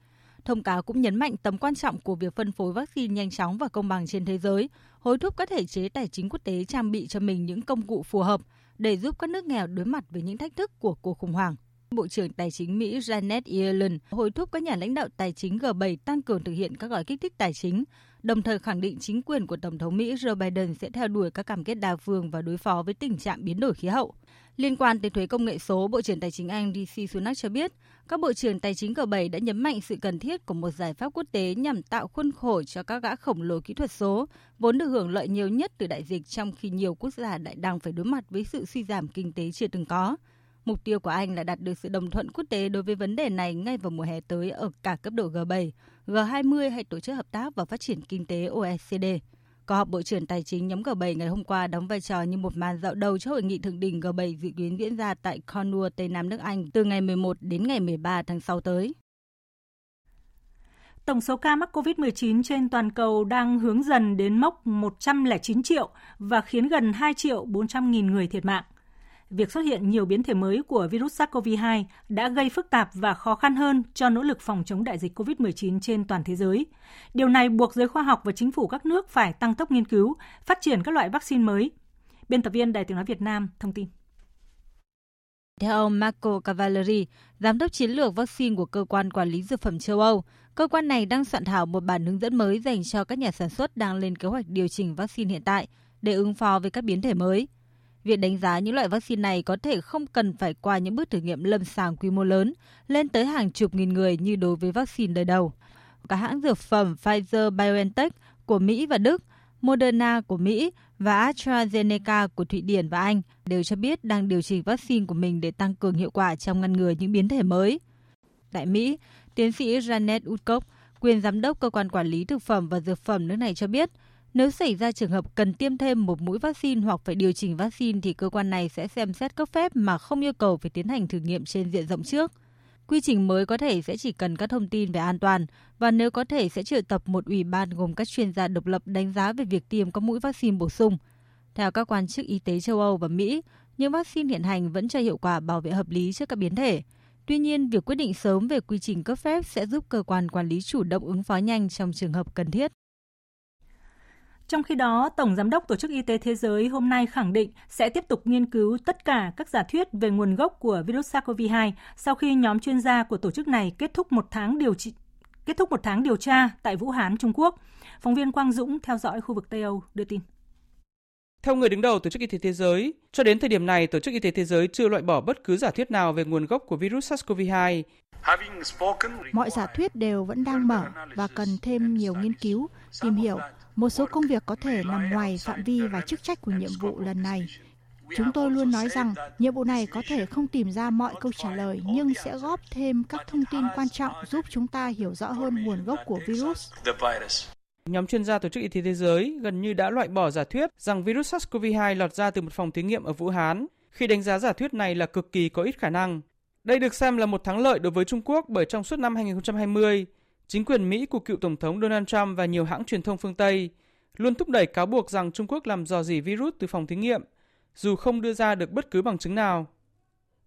Thông cáo cũng nhấn mạnh tầm quan trọng của việc phân phối vaccine nhanh chóng và công bằng trên thế giới, hối thúc các thể chế tài chính quốc tế trang bị cho mình những công cụ phù hợp để giúp các nước nghèo đối mặt với những thách thức của cuộc khủng hoảng. Bộ trưởng Tài chính Mỹ Janet Yellen hối thúc các nhà lãnh đạo tài chính G7 tăng cường thực hiện các gói kích thích tài chính, đồng thời khẳng định chính quyền của Tổng thống Mỹ Joe Biden sẽ theo đuổi các cam kết đa phương và đối phó với tình trạng biến đổi khí hậu. Liên quan tới thuế công nghệ số, Bộ trưởng Tài chính Anh DC Sunak cho biết, các bộ trưởng tài chính G7 đã nhấn mạnh sự cần thiết của một giải pháp quốc tế nhằm tạo khuôn khổ cho các gã khổng lồ kỹ thuật số, vốn được hưởng lợi nhiều nhất từ đại dịch trong khi nhiều quốc gia đại đang phải đối mặt với sự suy giảm kinh tế chưa từng có. Mục tiêu của Anh là đạt được sự đồng thuận quốc tế đối với vấn đề này ngay vào mùa hè tới ở cả cấp độ G7, G20 hay Tổ chức Hợp tác và Phát triển Kinh tế OECD. Cuộc họp Bộ trưởng Tài chính nhóm G7 ngày hôm qua đóng vai trò như một màn dạo đầu cho hội nghị thượng đỉnh G7 dự kiến diễn ra tại Cornwall, Tây Nam nước Anh từ ngày 11 đến ngày 13 tháng 6 tới. Tổng số ca mắc COVID-19 trên toàn cầu đang hướng dần đến mốc 109 triệu và khiến gần 2 triệu 400 nghìn người thiệt mạng việc xuất hiện nhiều biến thể mới của virus SARS-CoV-2 đã gây phức tạp và khó khăn hơn cho nỗ lực phòng chống đại dịch COVID-19 trên toàn thế giới. Điều này buộc giới khoa học và chính phủ các nước phải tăng tốc nghiên cứu, phát triển các loại vaccine mới. Biên tập viên Đài tiếng nói Việt Nam thông tin. Theo ông Marco Cavalleri, giám đốc chiến lược vaccine của cơ quan quản lý dược phẩm châu Âu, cơ quan này đang soạn thảo một bản hướng dẫn mới dành cho các nhà sản xuất đang lên kế hoạch điều chỉnh vaccine hiện tại để ứng phó với các biến thể mới. Việc đánh giá những loại vaccine này có thể không cần phải qua những bước thử nghiệm lâm sàng quy mô lớn, lên tới hàng chục nghìn người như đối với vaccine đời đầu. Cả hãng dược phẩm Pfizer-BioNTech của Mỹ và Đức, Moderna của Mỹ và AstraZeneca của Thụy Điển và Anh đều cho biết đang điều chỉnh vaccine của mình để tăng cường hiệu quả trong ngăn ngừa những biến thể mới. Tại Mỹ, tiến sĩ Janet Woodcock, quyền giám đốc cơ quan quản lý thực phẩm và dược phẩm nước này cho biết – nếu xảy ra trường hợp cần tiêm thêm một mũi vaccine hoặc phải điều chỉnh vaccine thì cơ quan này sẽ xem xét cấp phép mà không yêu cầu phải tiến hành thử nghiệm trên diện rộng trước. Quy trình mới có thể sẽ chỉ cần các thông tin về an toàn và nếu có thể sẽ triệu tập một ủy ban gồm các chuyên gia độc lập đánh giá về việc tiêm các mũi vaccine bổ sung. Theo các quan chức y tế châu Âu và Mỹ, những vaccine hiện hành vẫn cho hiệu quả bảo vệ hợp lý trước các biến thể. Tuy nhiên, việc quyết định sớm về quy trình cấp phép sẽ giúp cơ quan quản lý chủ động ứng phó nhanh trong trường hợp cần thiết. Trong khi đó, Tổng Giám đốc Tổ chức Y tế Thế giới hôm nay khẳng định sẽ tiếp tục nghiên cứu tất cả các giả thuyết về nguồn gốc của virus SARS-CoV-2 sau khi nhóm chuyên gia của tổ chức này kết thúc một tháng điều trị kết thúc một tháng điều tra tại Vũ Hán, Trung Quốc. Phóng viên Quang Dũng theo dõi khu vực Tây Âu đưa tin. Theo người đứng đầu Tổ chức Y tế Thế giới, cho đến thời điểm này, Tổ chức Y tế Thế giới chưa loại bỏ bất cứ giả thuyết nào về nguồn gốc của virus SARS-CoV-2. Mọi giả thuyết đều vẫn đang mở và cần thêm nhiều nghiên cứu, tìm hiểu. Một số công việc có thể nằm ngoài phạm vi và chức trách của nhiệm vụ lần này. Chúng tôi luôn nói rằng nhiệm vụ này có thể không tìm ra mọi câu trả lời nhưng sẽ góp thêm các thông tin quan trọng giúp chúng ta hiểu rõ hơn nguồn gốc của virus. Nhóm chuyên gia Tổ chức Y tế Thế giới gần như đã loại bỏ giả thuyết rằng virus SARS-CoV-2 lọt ra từ một phòng thí nghiệm ở Vũ Hán, khi đánh giá giả thuyết này là cực kỳ có ít khả năng. Đây được xem là một thắng lợi đối với Trung Quốc bởi trong suốt năm 2020, chính quyền Mỹ của cựu Tổng thống Donald Trump và nhiều hãng truyền thông phương Tây luôn thúc đẩy cáo buộc rằng Trung Quốc làm dò dỉ virus từ phòng thí nghiệm, dù không đưa ra được bất cứ bằng chứng nào.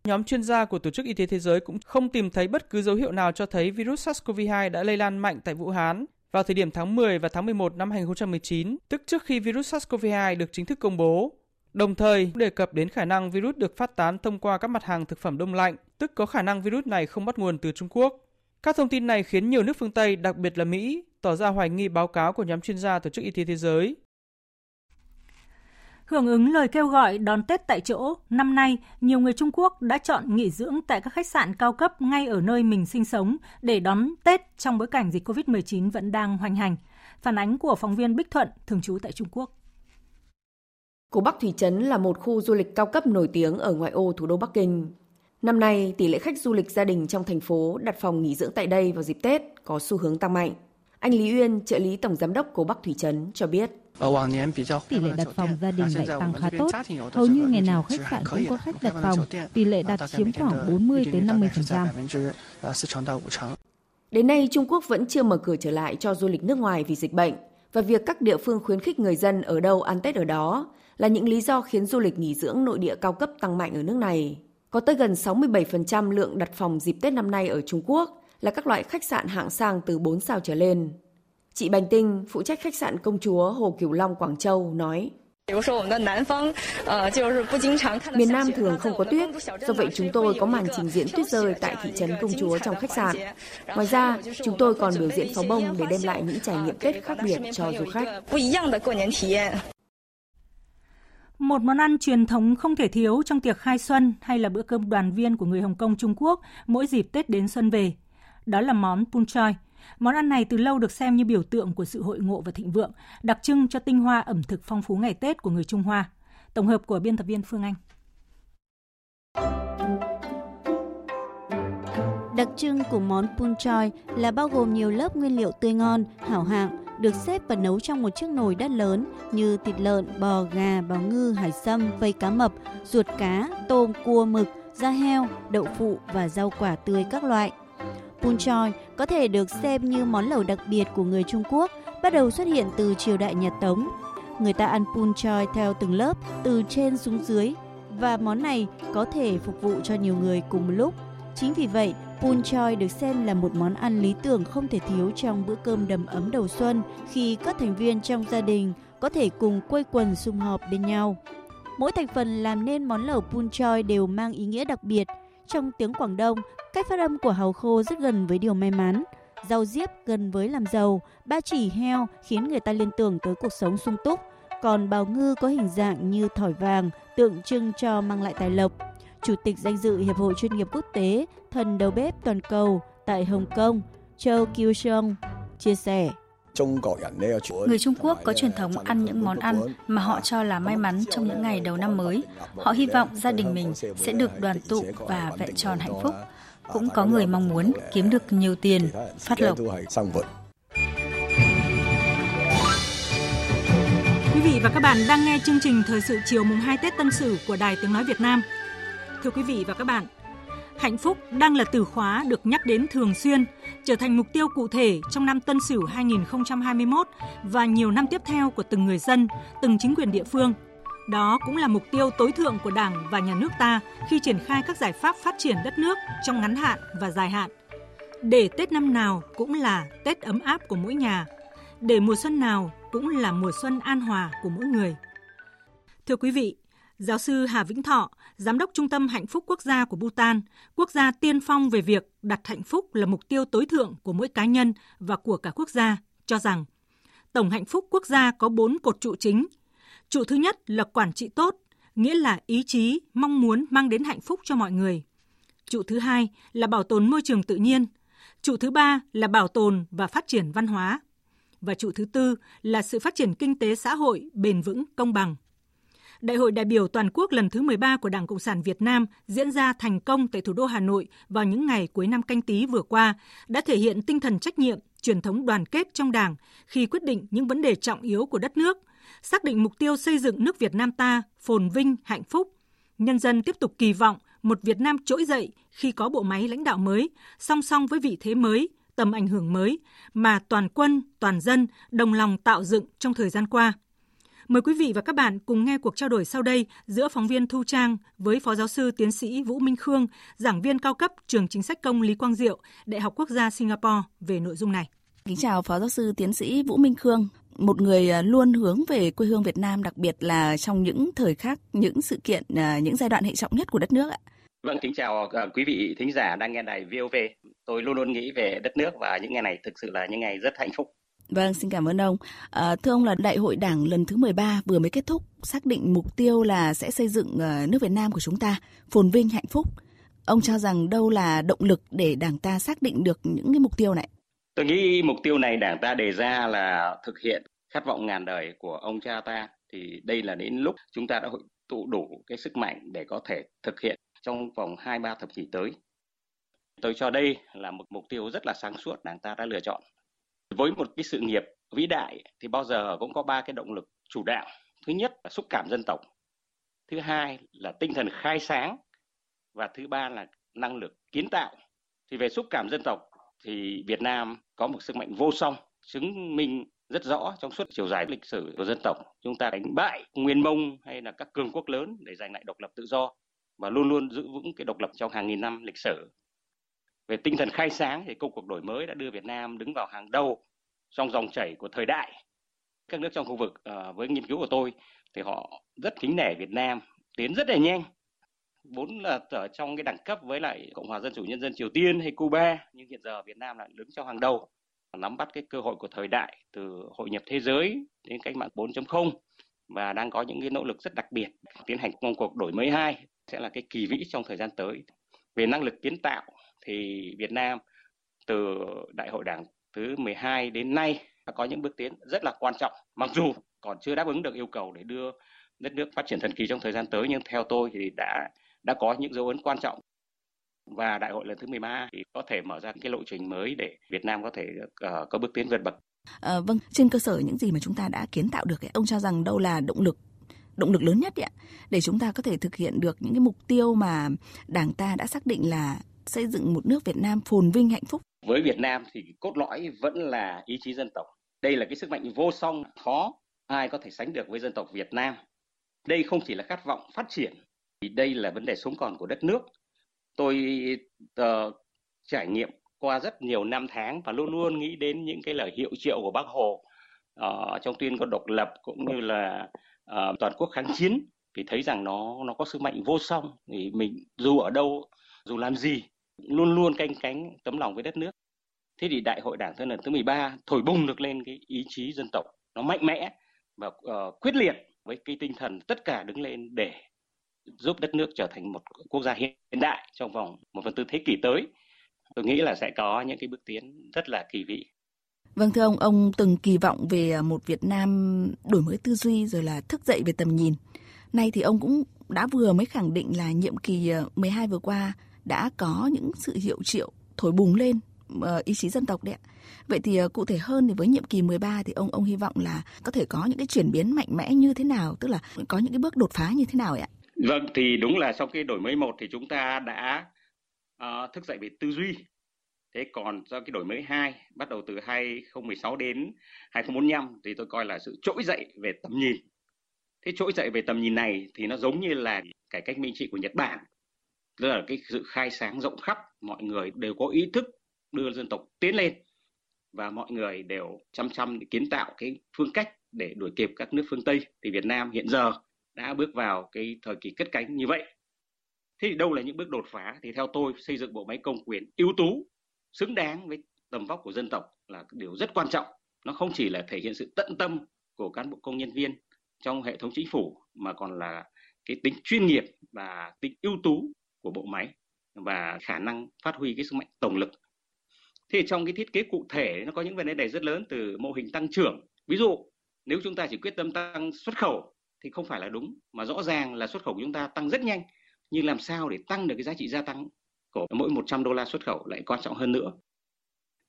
Nhóm chuyên gia của Tổ chức Y tế Thế giới cũng không tìm thấy bất cứ dấu hiệu nào cho thấy virus SARS-CoV-2 đã lây lan mạnh tại Vũ Hán vào thời điểm tháng 10 và tháng 11 năm 2019, tức trước khi virus SARS-CoV-2 được chính thức công bố. Đồng thời đề cập đến khả năng virus được phát tán thông qua các mặt hàng thực phẩm đông lạnh, tức có khả năng virus này không bắt nguồn từ Trung Quốc. Các thông tin này khiến nhiều nước phương Tây, đặc biệt là Mỹ, tỏ ra hoài nghi báo cáo của nhóm chuyên gia Tổ chức Y tế Thế giới. Hưởng ứng lời kêu gọi đón Tết tại chỗ, năm nay, nhiều người Trung Quốc đã chọn nghỉ dưỡng tại các khách sạn cao cấp ngay ở nơi mình sinh sống để đón Tết trong bối cảnh dịch COVID-19 vẫn đang hoành hành. Phản ánh của phóng viên Bích Thuận, thường trú tại Trung Quốc. Cổ Bắc Thủy Trấn là một khu du lịch cao cấp nổi tiếng ở ngoại ô thủ đô Bắc Kinh. Năm nay, tỷ lệ khách du lịch gia đình trong thành phố đặt phòng nghỉ dưỡng tại đây vào dịp Tết có xu hướng tăng mạnh. Anh Lý Uyên, trợ lý tổng giám đốc Cổ Bắc Thủy Trấn cho biết. Tỷ lệ đặt phòng gia đình lại tăng khá tốt. Hầu như ngày nào khách sạn cũng có khách đặt phòng. Tỷ lệ đặt chiếm khoảng 40 đến 50%. Đến nay, Trung Quốc vẫn chưa mở cửa trở lại cho du lịch nước ngoài vì dịch bệnh và việc các địa phương khuyến khích người dân ở đâu ăn Tết ở đó là những lý do khiến du lịch nghỉ dưỡng nội địa cao cấp tăng mạnh ở nước này. Có tới gần 67% lượng đặt phòng dịp Tết năm nay ở Trung Quốc là các loại khách sạn hạng sang từ 4 sao trở lên. Chị Bành Tinh, phụ trách khách sạn Công Chúa Hồ Cửu Long Quảng Châu nói. Miền Nam thường không có tuyết, do vậy chúng tôi có màn trình diễn tuyết rơi tại thị trấn Công Chúa trong khách sạn. Ngoài ra, chúng tôi còn biểu diễn pháo bông để đem lại những trải nghiệm Tết khác biệt cho du khách. Một món ăn truyền thống không thể thiếu trong tiệc khai xuân hay là bữa cơm đoàn viên của người Hồng Kông Trung Quốc mỗi dịp Tết đến xuân về. Đó là món pun choi. Món ăn này từ lâu được xem như biểu tượng của sự hội ngộ và thịnh vượng, đặc trưng cho tinh hoa ẩm thực phong phú ngày Tết của người Trung Hoa. Tổng hợp của biên tập viên Phương Anh. Đặc trưng của món pun choi là bao gồm nhiều lớp nguyên liệu tươi ngon, hảo hạng, được xếp và nấu trong một chiếc nồi đất lớn như thịt lợn, bò, gà, bào ngư, hải sâm, vây cá mập, ruột cá, tôm, cua, mực, da heo, đậu phụ và rau quả tươi các loại. Pun choi có thể được xem như món lẩu đặc biệt của người Trung Quốc, bắt đầu xuất hiện từ triều đại Nhật Tống. Người ta ăn pun choi theo từng lớp, từ trên xuống dưới, và món này có thể phục vụ cho nhiều người cùng một lúc. Chính vì vậy, pun choi được xem là một món ăn lý tưởng không thể thiếu trong bữa cơm đầm ấm đầu xuân khi các thành viên trong gia đình có thể cùng quây quần sum họp bên nhau. Mỗi thành phần làm nên món lẩu pun choi đều mang ý nghĩa đặc biệt. Trong tiếng Quảng Đông, cách phát âm của hàu khô rất gần với điều may mắn. Rau diếp gần với làm giàu, ba chỉ heo khiến người ta liên tưởng tới cuộc sống sung túc. Còn bào ngư có hình dạng như thỏi vàng, tượng trưng cho mang lại tài lộc. Chủ tịch danh dự Hiệp hội chuyên nghiệp quốc tế, thần đầu bếp toàn cầu tại Hồng Kông, Châu Kiêu Song, chia sẻ. Người Trung Quốc có truyền thống ăn những món ăn mà họ cho là may mắn trong những ngày đầu năm mới. Họ hy vọng gia đình mình sẽ được đoàn tụ và vẹn tròn hạnh phúc. Cũng có người mong muốn kiếm được nhiều tiền, phát lộc. Quý vị và các bạn đang nghe chương trình Thời sự chiều mùng 2 Tết Tân Sửu của Đài Tiếng Nói Việt Nam. Thưa quý vị và các bạn, hạnh phúc đang là từ khóa được nhắc đến thường xuyên, trở thành mục tiêu cụ thể trong năm Tân Sửu 2021 và nhiều năm tiếp theo của từng người dân, từng chính quyền địa phương. Đó cũng là mục tiêu tối thượng của Đảng và nhà nước ta khi triển khai các giải pháp phát triển đất nước trong ngắn hạn và dài hạn. Để Tết năm nào cũng là Tết ấm áp của mỗi nhà, để mùa xuân nào cũng là mùa xuân an hòa của mỗi người. Thưa quý vị, Giáo sư Hà Vĩnh Thọ, Giám đốc Trung tâm Hạnh phúc Quốc gia của Bhutan, quốc gia tiên phong về việc đặt hạnh phúc là mục tiêu tối thượng của mỗi cá nhân và của cả quốc gia, cho rằng Tổng hạnh phúc quốc gia có bốn cột trụ chính. Trụ thứ nhất là quản trị tốt, nghĩa là ý chí, mong muốn mang đến hạnh phúc cho mọi người. Trụ thứ hai là bảo tồn môi trường tự nhiên. Trụ thứ ba là bảo tồn và phát triển văn hóa. Và trụ thứ tư là sự phát triển kinh tế xã hội bền vững, công bằng. Đại hội đại biểu toàn quốc lần thứ 13 của Đảng Cộng sản Việt Nam diễn ra thành công tại thủ đô Hà Nội vào những ngày cuối năm canh tí vừa qua đã thể hiện tinh thần trách nhiệm, truyền thống đoàn kết trong Đảng khi quyết định những vấn đề trọng yếu của đất nước, xác định mục tiêu xây dựng nước Việt Nam ta phồn vinh, hạnh phúc. Nhân dân tiếp tục kỳ vọng một Việt Nam trỗi dậy khi có bộ máy lãnh đạo mới, song song với vị thế mới, tầm ảnh hưởng mới mà toàn quân, toàn dân đồng lòng tạo dựng trong thời gian qua. Mời quý vị và các bạn cùng nghe cuộc trao đổi sau đây giữa phóng viên Thu Trang với Phó Giáo sư Tiến sĩ Vũ Minh Khương, giảng viên cao cấp trường chính sách công Lý Quang Diệu, Đại học Quốc gia Singapore về nội dung này. Kính chào Phó Giáo sư Tiến sĩ Vũ Minh Khương, một người à, luôn hướng về quê hương Việt Nam, đặc biệt là trong những thời khắc, những sự kiện, à, những giai đoạn hệ trọng nhất của đất nước ạ. Vâng, kính chào à, quý vị thính giả đang nghe đài VOV. Tôi luôn luôn nghĩ về đất nước và những ngày này thực sự là những ngày rất hạnh phúc. Vâng, xin cảm ơn ông. À, thưa ông là Đại hội Đảng lần thứ 13 vừa mới kết thúc, xác định mục tiêu là sẽ xây dựng ờ, nước Việt Nam của chúng ta phồn vinh hạnh phúc. Ông cho rằng đâu là động lực để Đảng ta xác định được những cái mục tiêu này? Tôi nghĩ mục tiêu này Đảng ta đề ra là thực hiện khát vọng ngàn đời của ông cha ta. Thì đây là đến lúc chúng ta đã hội tụ đủ cái sức mạnh để có thể thực hiện trong vòng 2-3 thập kỷ tới. Tôi cho đây là một mục tiêu rất là sáng suốt Đảng ta đã lựa chọn với một cái sự nghiệp vĩ đại thì bao giờ cũng có ba cái động lực chủ đạo. Thứ nhất là xúc cảm dân tộc, thứ hai là tinh thần khai sáng, và thứ ba là năng lực kiến tạo. Thì về xúc cảm dân tộc thì Việt Nam có một sức mạnh vô song, chứng minh rất rõ trong suốt chiều dài lịch sử của dân tộc. Chúng ta đánh bại nguyên mông hay là các cường quốc lớn để giành lại độc lập tự do, và luôn luôn giữ vững cái độc lập trong hàng nghìn năm lịch sử về tinh thần khai sáng thì công cuộc đổi mới đã đưa Việt Nam đứng vào hàng đầu trong dòng chảy của thời đại. Các nước trong khu vực uh, với nghiên cứu của tôi thì họ rất kính nể Việt Nam, tiến rất là nhanh. Vốn là ở trong cái đẳng cấp với lại Cộng hòa Dân chủ Nhân dân Triều Tiên hay Cuba, nhưng hiện giờ Việt Nam lại đứng trong hàng đầu, nắm bắt cái cơ hội của thời đại từ hội nhập thế giới đến cách mạng 4.0 và đang có những cái nỗ lực rất đặc biệt tiến hành công cuộc đổi mới hai sẽ là cái kỳ vĩ trong thời gian tới. Về năng lực kiến tạo thì Việt Nam từ Đại hội Đảng thứ 12 đến nay đã có những bước tiến rất là quan trọng. Mặc dù còn chưa đáp ứng được yêu cầu để đưa đất nước phát triển thần kỳ trong thời gian tới nhưng theo tôi thì đã đã có những dấu ấn quan trọng và đại hội lần thứ 13 thì có thể mở ra cái lộ trình mới để Việt Nam có thể uh, có bước tiến vượt bậc. À, vâng, trên cơ sở những gì mà chúng ta đã kiến tạo được, ấy, ông cho rằng đâu là động lực động lực lớn nhất ạ để chúng ta có thể thực hiện được những cái mục tiêu mà Đảng ta đã xác định là xây dựng một nước Việt Nam phồn vinh hạnh phúc. Với Việt Nam thì cốt lõi vẫn là ý chí dân tộc. Đây là cái sức mạnh vô song khó ai có thể sánh được với dân tộc Việt Nam. Đây không chỉ là khát vọng phát triển, thì đây là vấn đề sống còn của đất nước. Tôi uh, trải nghiệm qua rất nhiều năm tháng và luôn luôn nghĩ đến những cái lời hiệu triệu của Bác Hồ uh, trong tuyên ngôn độc lập cũng như là uh, toàn quốc kháng chiến thì thấy rằng nó nó có sức mạnh vô song thì mình dù ở đâu dù làm gì luôn luôn canh cánh tấm lòng với đất nước. Thế thì đại hội đảng thân lần thứ 13 thổi bùng được lên cái ý chí dân tộc nó mạnh mẽ và uh, quyết liệt với cái tinh thần tất cả đứng lên để giúp đất nước trở thành một quốc gia hiện đại trong vòng một phần tư thế kỷ tới. Tôi nghĩ là sẽ có những cái bước tiến rất là kỳ vĩ. Vâng thưa ông, ông từng kỳ vọng về ờ, một Việt Nam đổi mới tư duy rồi là thức dậy về tầm nhìn. Nay thì ông cũng đã vừa mới khẳng định là nhiệm kỳ ờ, 12 vừa qua đã có những sự hiệu triệu thổi bùng lên ờ, ý chí dân tộc đấy ạ. Vậy thì ờ, cụ thể hơn thì với nhiệm kỳ 13 thì ông ông hy vọng là có thể có những cái chuyển biến mạnh mẽ như thế nào, tức là có những cái bước đột phá như thế nào ạ? Vâng thì đúng là sau khi đổi mới một thì chúng ta đã uh, thức dậy về tư duy. Thế còn do cái đổi mới hai bắt đầu từ 2016 đến 2045 thì tôi coi là sự trỗi dậy về tầm nhìn. Thế trỗi dậy về tầm nhìn này thì nó giống như là cải cách minh trị của Nhật Bản tức là cái sự khai sáng rộng khắp mọi người đều có ý thức đưa dân tộc tiến lên và mọi người đều chăm chăm để kiến tạo cái phương cách để đuổi kịp các nước phương Tây thì Việt Nam hiện giờ đã bước vào cái thời kỳ cất cánh như vậy. Thế thì đâu là những bước đột phá? Thì theo tôi xây dựng bộ máy công quyền ưu tú, xứng đáng với tầm vóc của dân tộc là điều rất quan trọng. Nó không chỉ là thể hiện sự tận tâm của cán bộ công nhân viên trong hệ thống chính phủ mà còn là cái tính chuyên nghiệp và tính ưu tú của bộ máy và khả năng phát huy cái sức mạnh tổng lực. Thì trong cái thiết kế cụ thể nó có những vấn đề này rất lớn từ mô hình tăng trưởng. Ví dụ nếu chúng ta chỉ quyết tâm tăng xuất khẩu thì không phải là đúng mà rõ ràng là xuất khẩu của chúng ta tăng rất nhanh nhưng làm sao để tăng được cái giá trị gia tăng của mỗi 100 đô la xuất khẩu lại quan trọng hơn nữa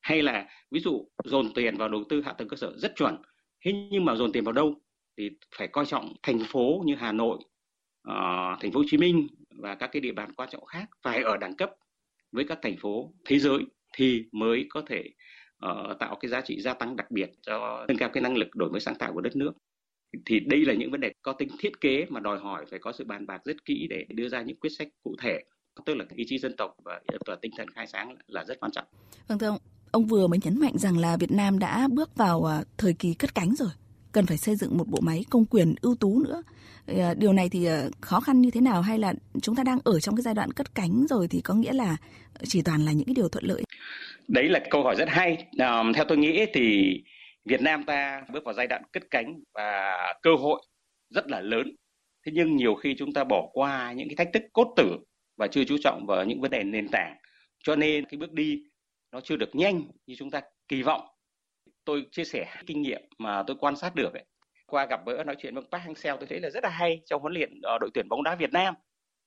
hay là ví dụ dồn tiền vào đầu tư hạ tầng cơ sở rất chuẩn thế nhưng mà dồn tiền vào đâu thì phải coi trọng thành phố như Hà Nội, uh, thành phố Hồ Chí Minh và các cái địa bàn quan trọng khác phải ở đẳng cấp với các thành phố thế giới thì mới có thể uh, tạo cái giá trị gia tăng đặc biệt cho nâng cao cái năng lực đổi mới sáng tạo của đất nước thì đây là những vấn đề có tính thiết kế mà đòi hỏi phải có sự bàn bạc rất kỹ để đưa ra những quyết sách cụ thể tức là ý chí dân tộc và, và tinh thần khai sáng là rất quan trọng. Vâng thưa ông, ông vừa mới nhấn mạnh rằng là Việt Nam đã bước vào ờ, thời kỳ cất cánh rồi, cần phải xây dựng một bộ máy công quyền ưu tú nữa. Ờ, điều này thì ờ, khó khăn như thế nào hay là chúng ta đang ở trong cái giai đoạn cất cánh rồi thì có nghĩa là chỉ toàn là những cái điều thuận lợi? Đấy là câu hỏi rất hay. À, theo tôi nghĩ thì Việt Nam ta bước vào giai đoạn cất cánh và cơ hội rất là lớn. Thế nhưng nhiều khi chúng ta bỏ qua những cái thách thức cốt tử và chưa chú trọng vào những vấn đề nền tảng. Cho nên cái bước đi nó chưa được nhanh như chúng ta kỳ vọng. Tôi chia sẻ kinh nghiệm mà tôi quan sát được ấy. Qua gặp gỡ nói chuyện với Park Hang-seo tôi thấy là rất là hay trong huấn luyện ờ, đội tuyển bóng đá Việt Nam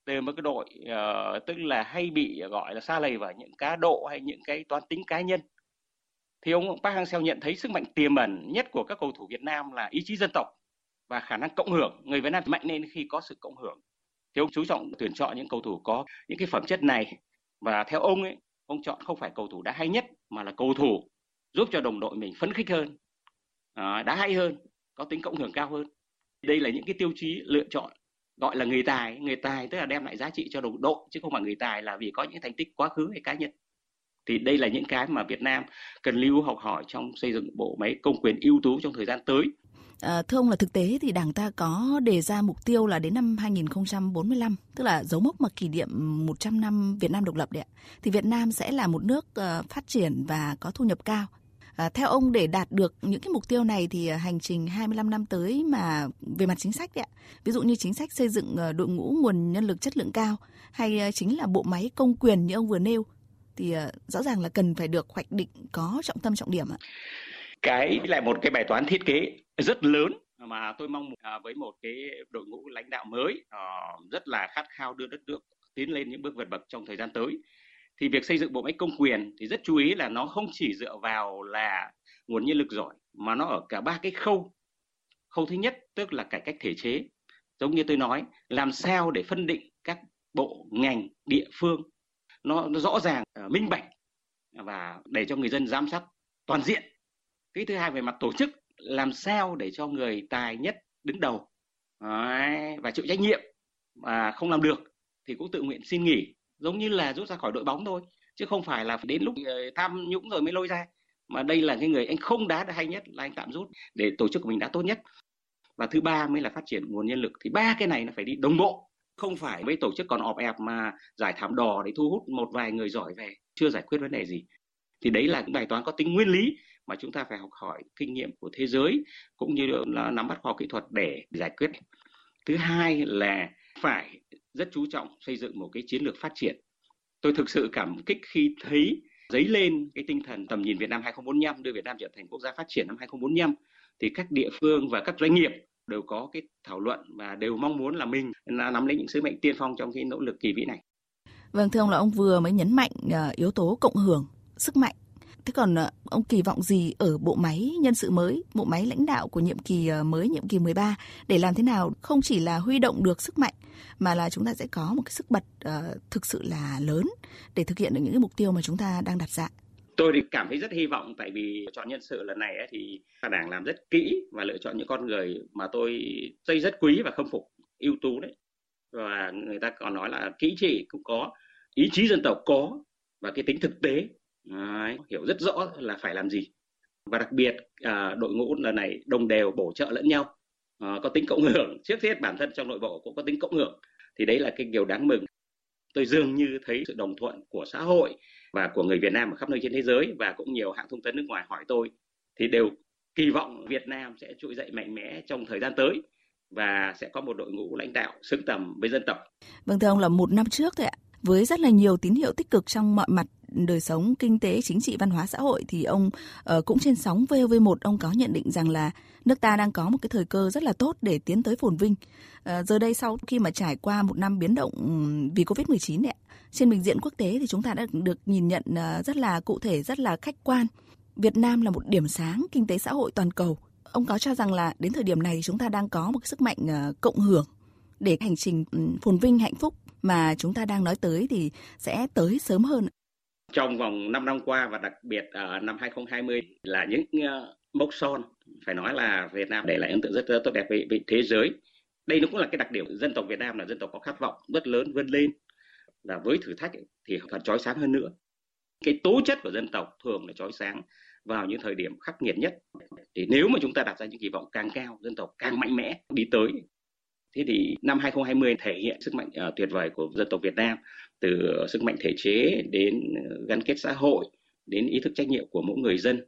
từ một cái đội uh, tức là hay bị gọi là xa lầy vào những cá độ hay những cái toán tính cá nhân thì ông Park Hang-seo nhận thấy sức mạnh tiềm ẩn nhất của các cầu thủ Việt Nam là ý chí dân tộc và khả năng cộng hưởng. Người Việt Nam mạnh lên khi có sự cộng hưởng. Thì ông chú trọng tuyển chọn những cầu thủ có những cái phẩm chất này và theo ông ấy, ông chọn không phải cầu thủ đã hay nhất mà là cầu thủ giúp cho đồng đội mình phấn khích hơn, à, đã hay hơn, có tính cộng hưởng cao hơn. Đây là những cái tiêu chí lựa chọn gọi là người tài, người tài tức là đem lại giá trị cho đồng đội chứ không phải người tài là vì có những thành tích quá khứ hay cá nhân thì đây là những cái mà Việt Nam cần lưu học hỏi trong xây dựng bộ máy công quyền ưu tú trong thời gian tới. À, thưa ông là thực tế thì Đảng ta có đề ra mục tiêu là đến năm 2045, tức là dấu mốc mà kỷ niệm 100 năm Việt Nam độc lập đấy. Thì Việt Nam sẽ là một nước uh, phát triển và có thu nhập cao. À, theo ông để đạt được những cái mục tiêu này thì à, hành trình 25 năm tới mà về mặt chính sách đấy, ví dụ như chính sách xây dựng ờ, đội ngũ nguồn nhân lực chất lượng cao hay ờ, chính là bộ máy công quyền như ông vừa nêu thì ờ, rõ ràng là cần phải được hoạch định có trọng tâm trọng điểm ạ. Cái lại một cái bài toán thiết kế rất lớn mà tôi mong à, với một cái đội ngũ lãnh đạo mới rất là khát khao đưa đất nước tiến lên những bước vượt bậc trong thời gian tới thì việc xây dựng bộ máy công quyền thì rất chú ý là nó không chỉ dựa vào là nguồn nhân lực giỏi mà nó ở cả ba cái khâu. Khâu thứ nhất tức là cải cách thể chế. Giống như tôi nói làm sao để phân định các bộ ngành địa phương nó, nó rõ ràng uh, minh bạch và để cho người dân giám sát toàn diện. Cái thứ hai về mặt tổ chức làm sao để cho người tài nhất đứng đầu Đấy, và chịu trách nhiệm mà không làm được thì cũng tự nguyện xin nghỉ giống như là rút ra khỏi đội bóng thôi, chứ không phải là đến lúc ờ, tham nhũng rồi mới lôi ra. Mà đây là cái người anh không đá được hay nhất là anh tạm rút để tổ chức của mình đã tốt nhất. Và thứ ba mới là phát triển nguồn nhân lực. Thì ba cái này là phải đi đồng bộ. Không phải với tổ chức còn ọp ẹp mà giải thảm đỏ để thu hút một vài người giỏi về, chưa giải quyết vấn đề gì. Thì đấy là bài toán có tính nguyên lý mà chúng ta phải học hỏi kinh nghiệm của thế giới cũng như là nắm bắt khoa học kỹ thuật để giải quyết. Thứ hai là phải rất chú trọng xây dựng một cái chiến lược phát triển tôi thực sự cảm kích khi thấy dấy lên cái tinh thần tầm nhìn Việt Nam 2045 đưa Việt Nam trở thành quốc gia phát triển năm 2045 thì các địa phương và các doanh nghiệp đều có cái thảo luận và đều mong muốn là mình là nắm lấy những sứ mệnh tiên phong trong cái nỗ lực kỳ vĩ này. Vâng thưa ông là ông vừa mới nhấn mạnh ờ, yếu tố cộng hưởng, sức mạnh. Thế còn ờ, ông kỳ vọng gì ở bộ máy nhân sự mới, bộ máy lãnh đạo của nhiệm kỳ ờ, mới, nhiệm kỳ 13 để làm thế nào không chỉ là huy động được sức mạnh mà là chúng ta sẽ có một cái sức bật uh, thực sự là lớn để thực hiện được những cái mục tiêu mà chúng ta đang đặt ra. Tôi thì cảm thấy rất hy vọng tại vì chọn nhân sự lần này ấy, thì đảng làm rất kỹ và lựa chọn những con người mà tôi dây rất quý và khâm phục ưu tú đấy. Và người ta còn nói là kỹ trị cũng có ý chí dân tộc có và cái tính thực tế. Đấy, hiểu rất rõ là phải làm gì. Và đặc biệt à, đội ngũ lần này đồng đều bổ trợ lẫn nhau. Ờ, có tính cộng hưởng. Trước hết bản thân trong nội bộ cũng có tính cộng hưởng. Thì đấy là cái điều đáng mừng. Tôi dường như thấy sự đồng thuận của xã hội và của người Việt Nam ở khắp nơi trên thế giới và cũng nhiều hãng thông tấn nước ngoài hỏi tôi thì đều kỳ vọng Việt Nam sẽ trỗi dậy mạnh mẽ trong thời gian tới và sẽ có một đội ngũ lãnh đạo xứng tầm với dân tộc. Vâng thưa ông là một năm trước thôi ạ, với rất là nhiều tín hiệu tích cực trong mọi mặt đời sống kinh tế, chính trị, văn hóa xã hội thì ông uh, cũng trên sóng VOV1 ông có nhận định rằng là nước ta đang có một cái thời cơ rất là tốt để tiến tới phồn vinh. Uh, giờ đây sau khi mà trải qua một năm biến động vì Covid-19 này, trên bình diện quốc tế thì chúng ta đã được nhìn nhận uh, rất là cụ thể, rất là khách quan. Việt Nam là một điểm sáng kinh tế xã hội toàn cầu. Ông có cho rằng là đến thời điểm này thì chúng ta đang có một cái sức mạnh uh, cộng hưởng để hành trình phồn vinh hạnh phúc mà chúng ta đang nói tới thì sẽ tới sớm hơn. Trong vòng 5 năm qua và đặc biệt ở năm 2020 là những ờ, mốc son phải nói là Việt Nam để lại ấn tượng rất, rất tốt đẹp với, với thế giới. Đây nó cũng là cái đặc điểm dân tộc Việt Nam là dân tộc có khát vọng rất lớn vươn lên. Là với thử thách ấy, thì còn chói sáng hơn nữa. Cái tố chất của dân tộc thường là chói sáng vào những thời điểm khắc nghiệt nhất. Thì nếu mà chúng ta đặt ra những kỳ vọng càng cao dân tộc càng mạnh mẽ đi tới thế thì năm 2020 thể hiện sức mạnh uh, tuyệt vời của dân tộc Việt Nam từ sức mạnh thể chế đến ờ, gắn kết xã hội đến ý thức trách nhiệm của mỗi người dân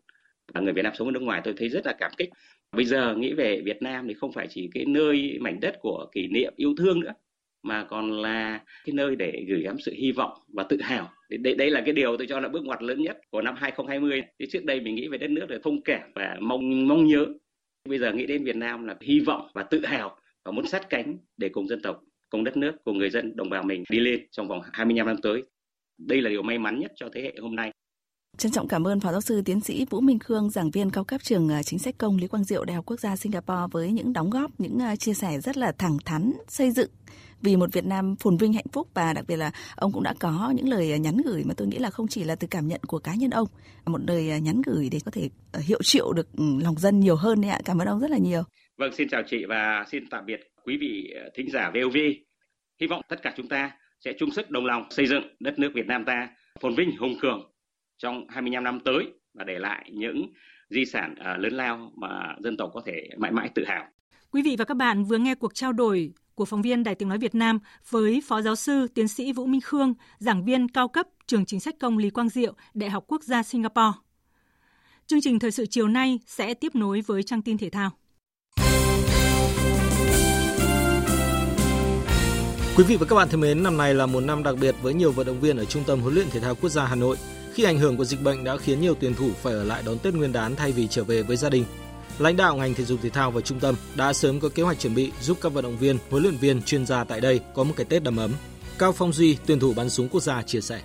và người Việt Nam sống ở nước ngoài tôi thấy rất là cảm kích bây giờ nghĩ về Việt Nam thì không phải chỉ cái nơi mảnh đất của kỷ niệm yêu thương nữa mà còn là cái nơi để gửi gắm sự hy vọng và tự hào. Đây, đây là cái điều tôi cho là bước ngoặt lớn nhất của năm 2020. Thì trước đây mình nghĩ về đất nước là thông cảm và mong mong nhớ. Bây giờ nghĩ đến Việt Nam là hy vọng và tự hào và muốn sát cánh để cùng dân tộc cùng đất nước, cùng người dân, đồng bào mình đi lên trong vòng 25 năm tới. Đây là điều may mắn nhất cho thế hệ hôm nay. Trân trọng cảm ơn Phó Giáo sư Tiến sĩ Vũ Minh Khương, giảng viên cao cấp trường à, chính sách công Lý Quang Diệu, Đại học Quốc gia Singapore với những đóng góp, những à, chia sẻ rất là thẳng thắn, xây dựng vì một Việt Nam phồn vinh hạnh phúc và đặc biệt là ông cũng đã có những lời à, nhắn gửi mà tôi nghĩ là không chỉ là từ cảm nhận của cá nhân ông, một lời nhắn gửi để có thể hiệu triệu được ừ, lòng dân nhiều hơn đấy ạ. Cảm ơn ông rất là nhiều. Vâng, xin chào chị và xin tạm biệt quý vị ờ, thính giả VOV. Hy vọng tất cả chúng ta sẽ chung sức đồng lòng xây dựng đất nước Việt Nam ta phồn vinh hùng cường trong 25 năm tới và để lại những di sản ờ, lớn lao mà dân tộc có thể mãi mãi tự hào. Quý vị và các bạn vừa nghe cuộc trao đổi của phóng viên Đài Tiếng Nói Việt Nam với Phó Giáo sư Tiến sĩ Vũ Minh Khương, giảng viên cao cấp Trường Chính sách Công Lý Quang Diệu, Đại học Quốc gia Singapore. Chương trình thời sự chiều nay sẽ tiếp nối với trang tin thể thao. Quý vị và các bạn thân mến, năm nay là một năm đặc biệt với nhiều vận động viên ở Trung tâm huấn luyện thể thao quốc gia Hà Nội khi ảnh hưởng của dịch bệnh đã khiến nhiều tuyển thủ phải ở lại đón Tết Nguyên đán thay vì trở về với gia đình. Lãnh đạo ngành thể dục thể thao và trung tâm đã sớm có kế hoạch chuẩn bị giúp các vận động viên, huấn luyện viên, chuyên gia tại đây có một cái Tết đầm ấm. Cao Phong Duy, tuyển thủ bắn súng quốc gia chia sẻ.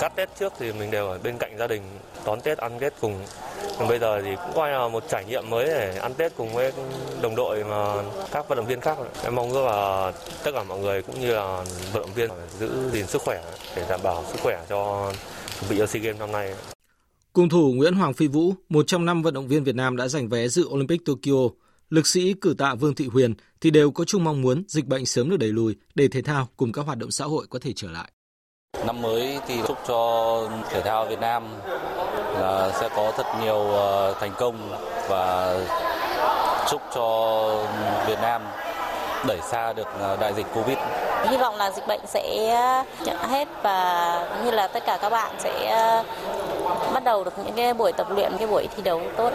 Các Tết trước thì mình đều ở bên cạnh gia đình đón Tết ăn Tết cùng. Còn bây giờ thì cũng coi là một trải nghiệm mới để ăn Tết cùng với đồng đội mà các vận động viên khác. Em mong ước là tất cả mọi người cũng như là vận động viên giữ gìn sức khỏe để đảm bảo sức khỏe cho chuẩn bị cho SEA Games năm nay. Cung thủ Nguyễn Hoàng Phi Vũ, một trong năm vận động viên Việt Nam đã giành vé dự Olympic Tokyo, lực sĩ cử tạ Vương Thị Huyền thì đều có chung mong muốn dịch bệnh sớm được đẩy lùi để thể thao cùng các hoạt động xã hội có thể trở lại. Năm mới thì chúc cho thể thao Việt Nam là sẽ có thật nhiều ờ, thành công và chúc cho Việt Nam đẩy xa được ờ, đại dịch Covid. Hy vọng là dịch bệnh sẽ hết và như là tất cả các bạn sẽ ờ, bắt đầu được những cái buổi tập luyện, cái buổi thi đấu tốt.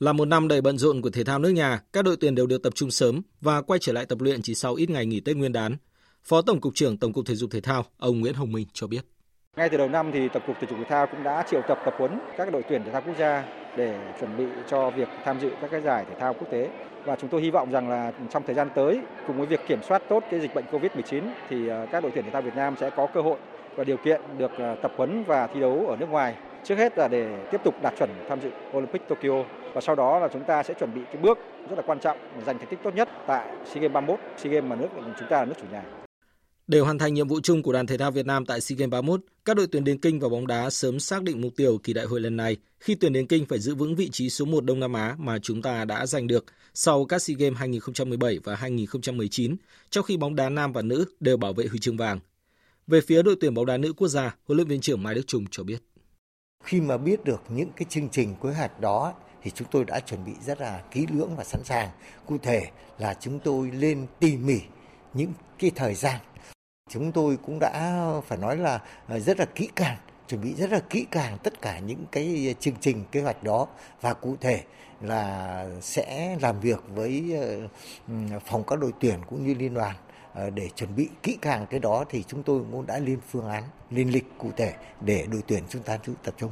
Là một năm đầy bận rộn của thể thao nước nhà, các đội tuyển đều được tập trung sớm và quay trở lại tập luyện chỉ sau ít ngày nghỉ Tết Nguyên đán. Phó Tổng cục trưởng Tổng cục Thể dục Thể thao, ông Nguyễn Hồng Minh cho biết. Ngay từ đầu năm thì Tổng cục Thể dục Thể thao cũng đã triệu tập tập huấn các đội tuyển thể thao quốc gia để chuẩn bị cho việc tham dự các cái giải thể thao quốc tế. Và chúng tôi hy vọng rằng là trong thời gian tới cùng với việc kiểm soát tốt cái dịch bệnh Covid-19 thì ờ, các đội tuyển thể thao Việt Nam sẽ có cơ hội và điều kiện được ờ, tập huấn và thi đấu ở nước ngoài. Trước hết là để tiếp tục đạt chuẩn tham dự Olympic Tokyo và sau đó là chúng ta sẽ chuẩn bị cái bước rất là quan trọng giành thành tích tốt nhất tại SEA Games 31, SEA Games mà nước chúng ta là nước chủ nhà. Để hoàn thành nhiệm vụ chung của đoàn thể thao Việt Nam tại SEA Games 31, các đội tuyển điền kinh và bóng đá sớm xác định mục tiêu kỳ đại hội lần này khi tuyển điền kinh phải giữ vững vị trí số 1 Đông Nam Á mà chúng ta đã giành được sau các SEA Games 2017 và 2019, trong khi bóng đá nam và nữ đều bảo vệ huy chương vàng. Về phía đội tuyển bóng đá nữ quốc gia, huấn luyện viên trưởng Mai Đức Trung cho biết. Khi mà biết được những cái chương trình kế hoạch đó thì chúng tôi đã chuẩn bị rất là kỹ lưỡng và sẵn sàng. Cụ thể là chúng tôi lên tỉ mỉ những cái thời gian. Chúng tôi cũng đã phải nói là ờ, rất là kỹ càng chuẩn bị rất là kỹ càng tất cả những cái chương trình kế hoạch đó và cụ thể là sẽ làm việc với ờ, phòng các đội tuyển cũng như liên đoàn ờ, để chuẩn bị kỹ càng cái đó thì chúng tôi cũng đã lên phương án, lên lịch cụ thể để đội tuyển chúng ta tập trung.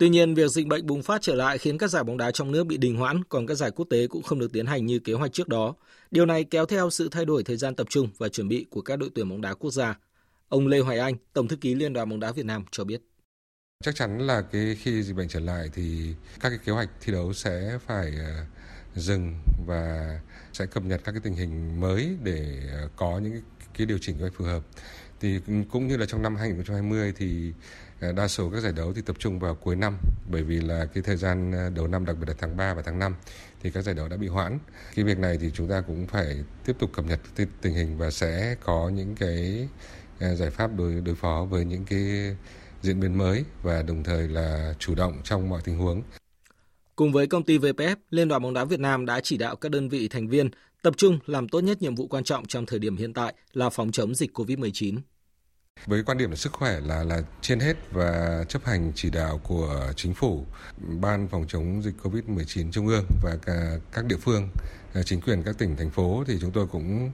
Tuy nhiên, việc dịch bệnh bùng phát trở lại khiến các giải bóng đá trong nước bị đình hoãn, còn các giải quốc tế cũng không được tiến hành như kế hoạch trước đó. Điều này kéo theo sự thay đổi thời gian tập trung và chuẩn bị của các đội tuyển bóng đá quốc gia. Ông Lê Hoài Anh, Tổng thư ký Liên đoàn bóng đá Việt Nam cho biết. Chắc chắn là cái khi dịch bệnh trở lại thì các cái kế hoạch thi đấu sẽ phải ờ, dừng và sẽ cập nhật các cái tình hình mới để ờ, có những cái điều chỉnh phù hợp. Thì cũng như là trong năm 2020 thì Ờ, đa số các giải đấu thì tập trung vào cuối năm bởi vì là cái thời gian ờ, đầu năm đặc biệt là tháng 3 và tháng 5 thì các giải đấu đã bị hoãn. Cái việc này thì chúng ta cũng phải tiếp tục cập nhật tình hình và sẽ có những cái ờ, giải pháp đối đối phó với những cái diễn biến mới và đồng thời là chủ động trong mọi tình huống. Cùng với công ty VPF, Liên đoàn bóng đá Việt Nam đã chỉ đạo các đơn vị thành viên tập trung làm tốt nhất nhiệm vụ quan trọng trong thời điểm hiện tại là phòng chống dịch COVID-19. Với quan điểm là sức khỏe là là trên hết và chấp hành chỉ đạo của chính phủ, ban phòng chống dịch COVID-19 trung ương và cả các địa phương, à, chính quyền các tỉnh thành phố thì chúng tôi cũng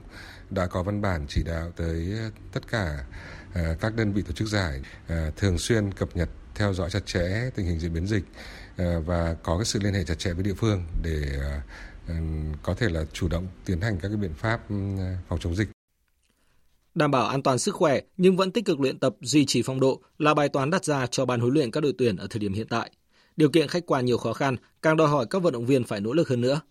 đã có văn bản chỉ đạo tới tất cả à, các đơn vị tổ chức giải à, thường xuyên cập nhật theo dõi chặt chẽ tình hình diễn biến dịch và có cái sự liên hệ chặt chẽ với địa phương để có thể là chủ động tiến hành các cái biện pháp phòng chống dịch. Đảm bảo an toàn sức khỏe nhưng vẫn tích cực luyện tập duy trì phong độ là bài toán đặt ra cho ban huấn luyện các đội tuyển ở thời điểm hiện tại. Điều kiện khách quan nhiều khó khăn, càng đòi hỏi các vận động viên phải nỗ lực hơn nữa.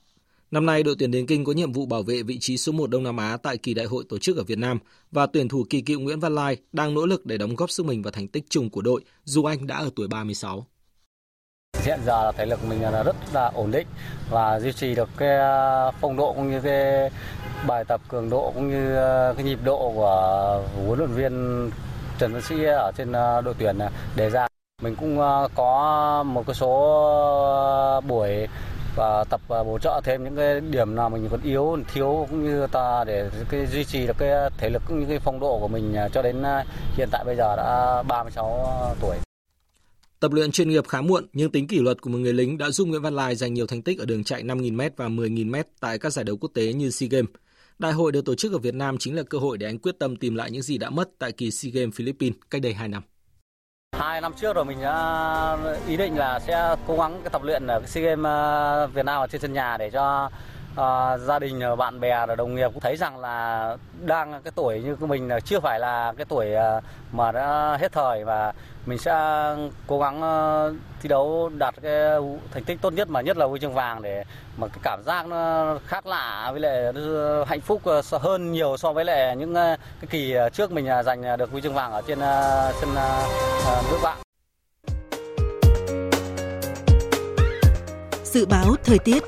Năm nay, đội tuyển Điền Kinh có nhiệm vụ bảo vệ vị trí số 1 Đông Nam Á tại kỳ đại hội tổ chức ở Việt Nam và tuyển thủ kỳ cựu Nguyễn Văn Lai đang nỗ lực để đóng góp sức mình vào thành tích chung của đội dù anh đã ở tuổi 36. Hiện giờ thể lực mình là rất là ổn định và duy trì được cái à, phong độ cũng như cái bài tập cường độ cũng như à, cái nhịp độ của huấn luyện viên Trần Văn Sĩ ở trên à, đội tuyển đề ra. Mình cũng có một cái số buổi và tập và bổ trợ thêm những cái điểm nào mình còn yếu, thiếu cũng như ta để cái duy trì được cái thể lực cũng như cái phong độ của mình cho đến hiện tại bây giờ đã 36 tuổi. Tập luyện chuyên nghiệp khá muộn nhưng tính kỷ luật của một người lính đã giúp Nguyễn Văn Lai giành nhiều thành tích ở đường chạy 5.000m và 10.000m tại các giải đấu quốc tế như SEA Games. Đại hội được tổ chức ở Việt Nam chính là cơ hội để anh quyết tâm tìm lại những gì đã mất tại kỳ SEA Games Philippines cách đây 2 năm. Hai năm trước rồi mình đã ý định là sẽ cố gắng tập luyện ở SEA Games ờ, Việt Nam ở trên sân nhà để cho uh, gia đình, ờ, bạn bè, đồng nghiệp cũng thấy rằng là đang cái tuổi như của mình là chưa phải là cái tuổi mà đã hết thời và mình sẽ cố gắng ờ, thi đấu đạt cái thành tích tốt nhất mà nhất là huy chương vàng để mà cái cảm giác nó khác lạ với lại hạnh phúc ờ, hơn nhiều so với lại những ờ, cái kỳ trước mình giành được huy chương vàng ở trên sân nước bạn. Dự báo thời tiết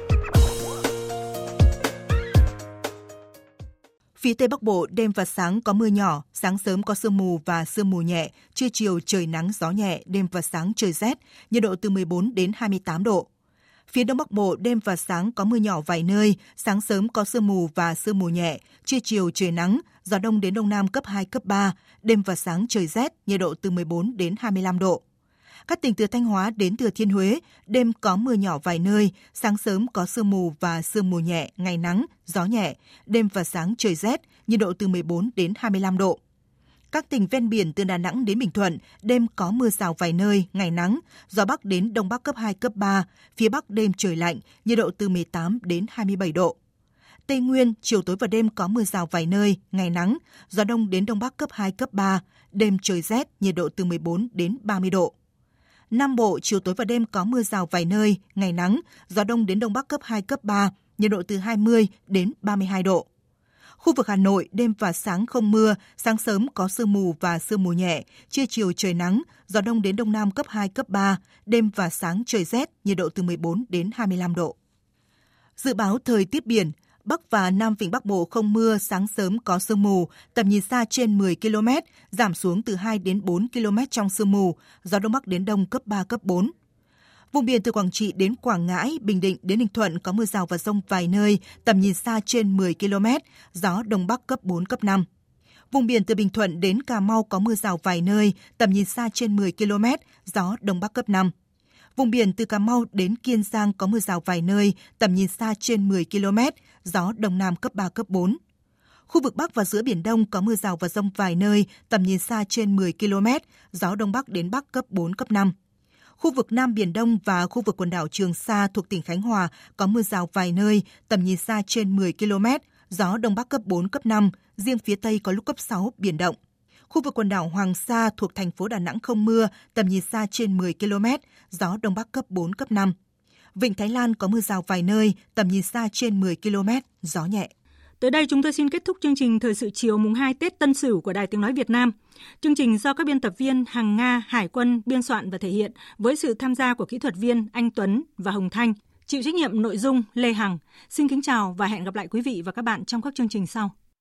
Phía Tây Bắc Bộ đêm và sáng có mưa nhỏ, sáng sớm có sương mù và sương mù nhẹ, trưa chiều trời nắng gió nhẹ, đêm và sáng trời rét, nhiệt độ từ 14 đến 28 độ. Phía Đông Bắc Bộ đêm và sáng có mưa nhỏ vài nơi, sáng sớm có sương mù và sương mù nhẹ, trưa chiều trời nắng, gió đông đến đông nam cấp 2, cấp 3, đêm và sáng trời rét, nhiệt độ từ 14 đến 25 độ. Các tỉnh từ Thanh Hóa đến Thừa Thiên Huế, đêm có mưa nhỏ vài nơi, sáng sớm có sương mù và sương mù nhẹ, ngày nắng, gió nhẹ, đêm và sáng trời rét, nhiệt độ từ 14 đến 25 độ. Các tỉnh ven biển từ Đà Nẵng đến Bình Thuận, đêm có mưa rào vài nơi, ngày nắng, gió Bắc đến Đông Bắc cấp 2, cấp 3, phía Bắc đêm trời lạnh, nhiệt độ từ 18 đến 27 độ. Tây Nguyên, chiều tối và đêm có mưa rào vài nơi, ngày nắng, gió Đông đến Đông Bắc cấp 2, cấp 3, đêm trời rét, nhiệt độ từ 14 đến 30 độ. Nam Bộ, chiều tối và đêm có mưa rào vài nơi, ngày nắng, gió đông đến đông bắc cấp 2, cấp 3, nhiệt độ từ 20 đến 32 độ. Khu vực Hà Nội, đêm và sáng không mưa, sáng sớm có sương mù và sương mù nhẹ, trưa chiều trời nắng, gió đông đến đông nam cấp 2, cấp 3, đêm và sáng trời rét, nhiệt độ từ 14 đến 25 độ. Dự báo thời tiết biển, Bắc và Nam Vịnh Bắc Bộ không mưa, sáng sớm có sương mù, tầm nhìn xa trên 10 km, giảm xuống từ 2 đến 4 km trong sương mù, gió Đông Bắc đến Đông cấp 3, cấp 4. Vùng biển từ Quảng Trị đến Quảng Ngãi, Bình Định đến Ninh Thuận có mưa rào và rông vài nơi, tầm nhìn xa trên 10 km, gió Đông Bắc cấp 4, cấp 5. Vùng biển từ Bình Thuận đến Cà Mau có mưa rào vài nơi, tầm nhìn xa trên 10 km, gió Đông Bắc cấp 5. Vùng biển từ Cà Mau đến Kiên Giang có mưa rào vài nơi, tầm nhìn xa trên 10 km, gió Đông Nam cấp 3, cấp 4. Khu vực Bắc và giữa Biển Đông có mưa rào và rông vài nơi, tầm nhìn xa trên 10 km, gió Đông Bắc đến Bắc cấp 4, cấp 5. Khu vực Nam Biển Đông và khu vực quần đảo Trường Sa thuộc tỉnh Khánh Hòa có mưa rào vài nơi, tầm nhìn xa trên 10 km, gió Đông Bắc cấp 4, cấp 5, riêng phía Tây có lúc cấp 6, biển động. Khu vực quần đảo Hoàng Sa thuộc thành phố Đà Nẵng không mưa, tầm nhìn xa trên 10 km, gió Đông Bắc cấp 4, cấp 5. Vịnh Thái Lan có mưa rào vài nơi, tầm nhìn xa trên 10 km, gió nhẹ. Tới đây chúng tôi xin kết thúc chương trình Thời sự chiều mùng 2 Tết Tân Sửu của Đài Tiếng Nói Việt Nam. Chương trình do các biên tập viên Hằng Nga, Hải quân biên soạn và thể hiện với sự tham gia của kỹ thuật viên Anh Tuấn và Hồng Thanh. Chịu trách nhiệm nội dung Lê Hằng. Xin kính chào và hẹn gặp lại quý vị và các bạn trong các chương trình sau.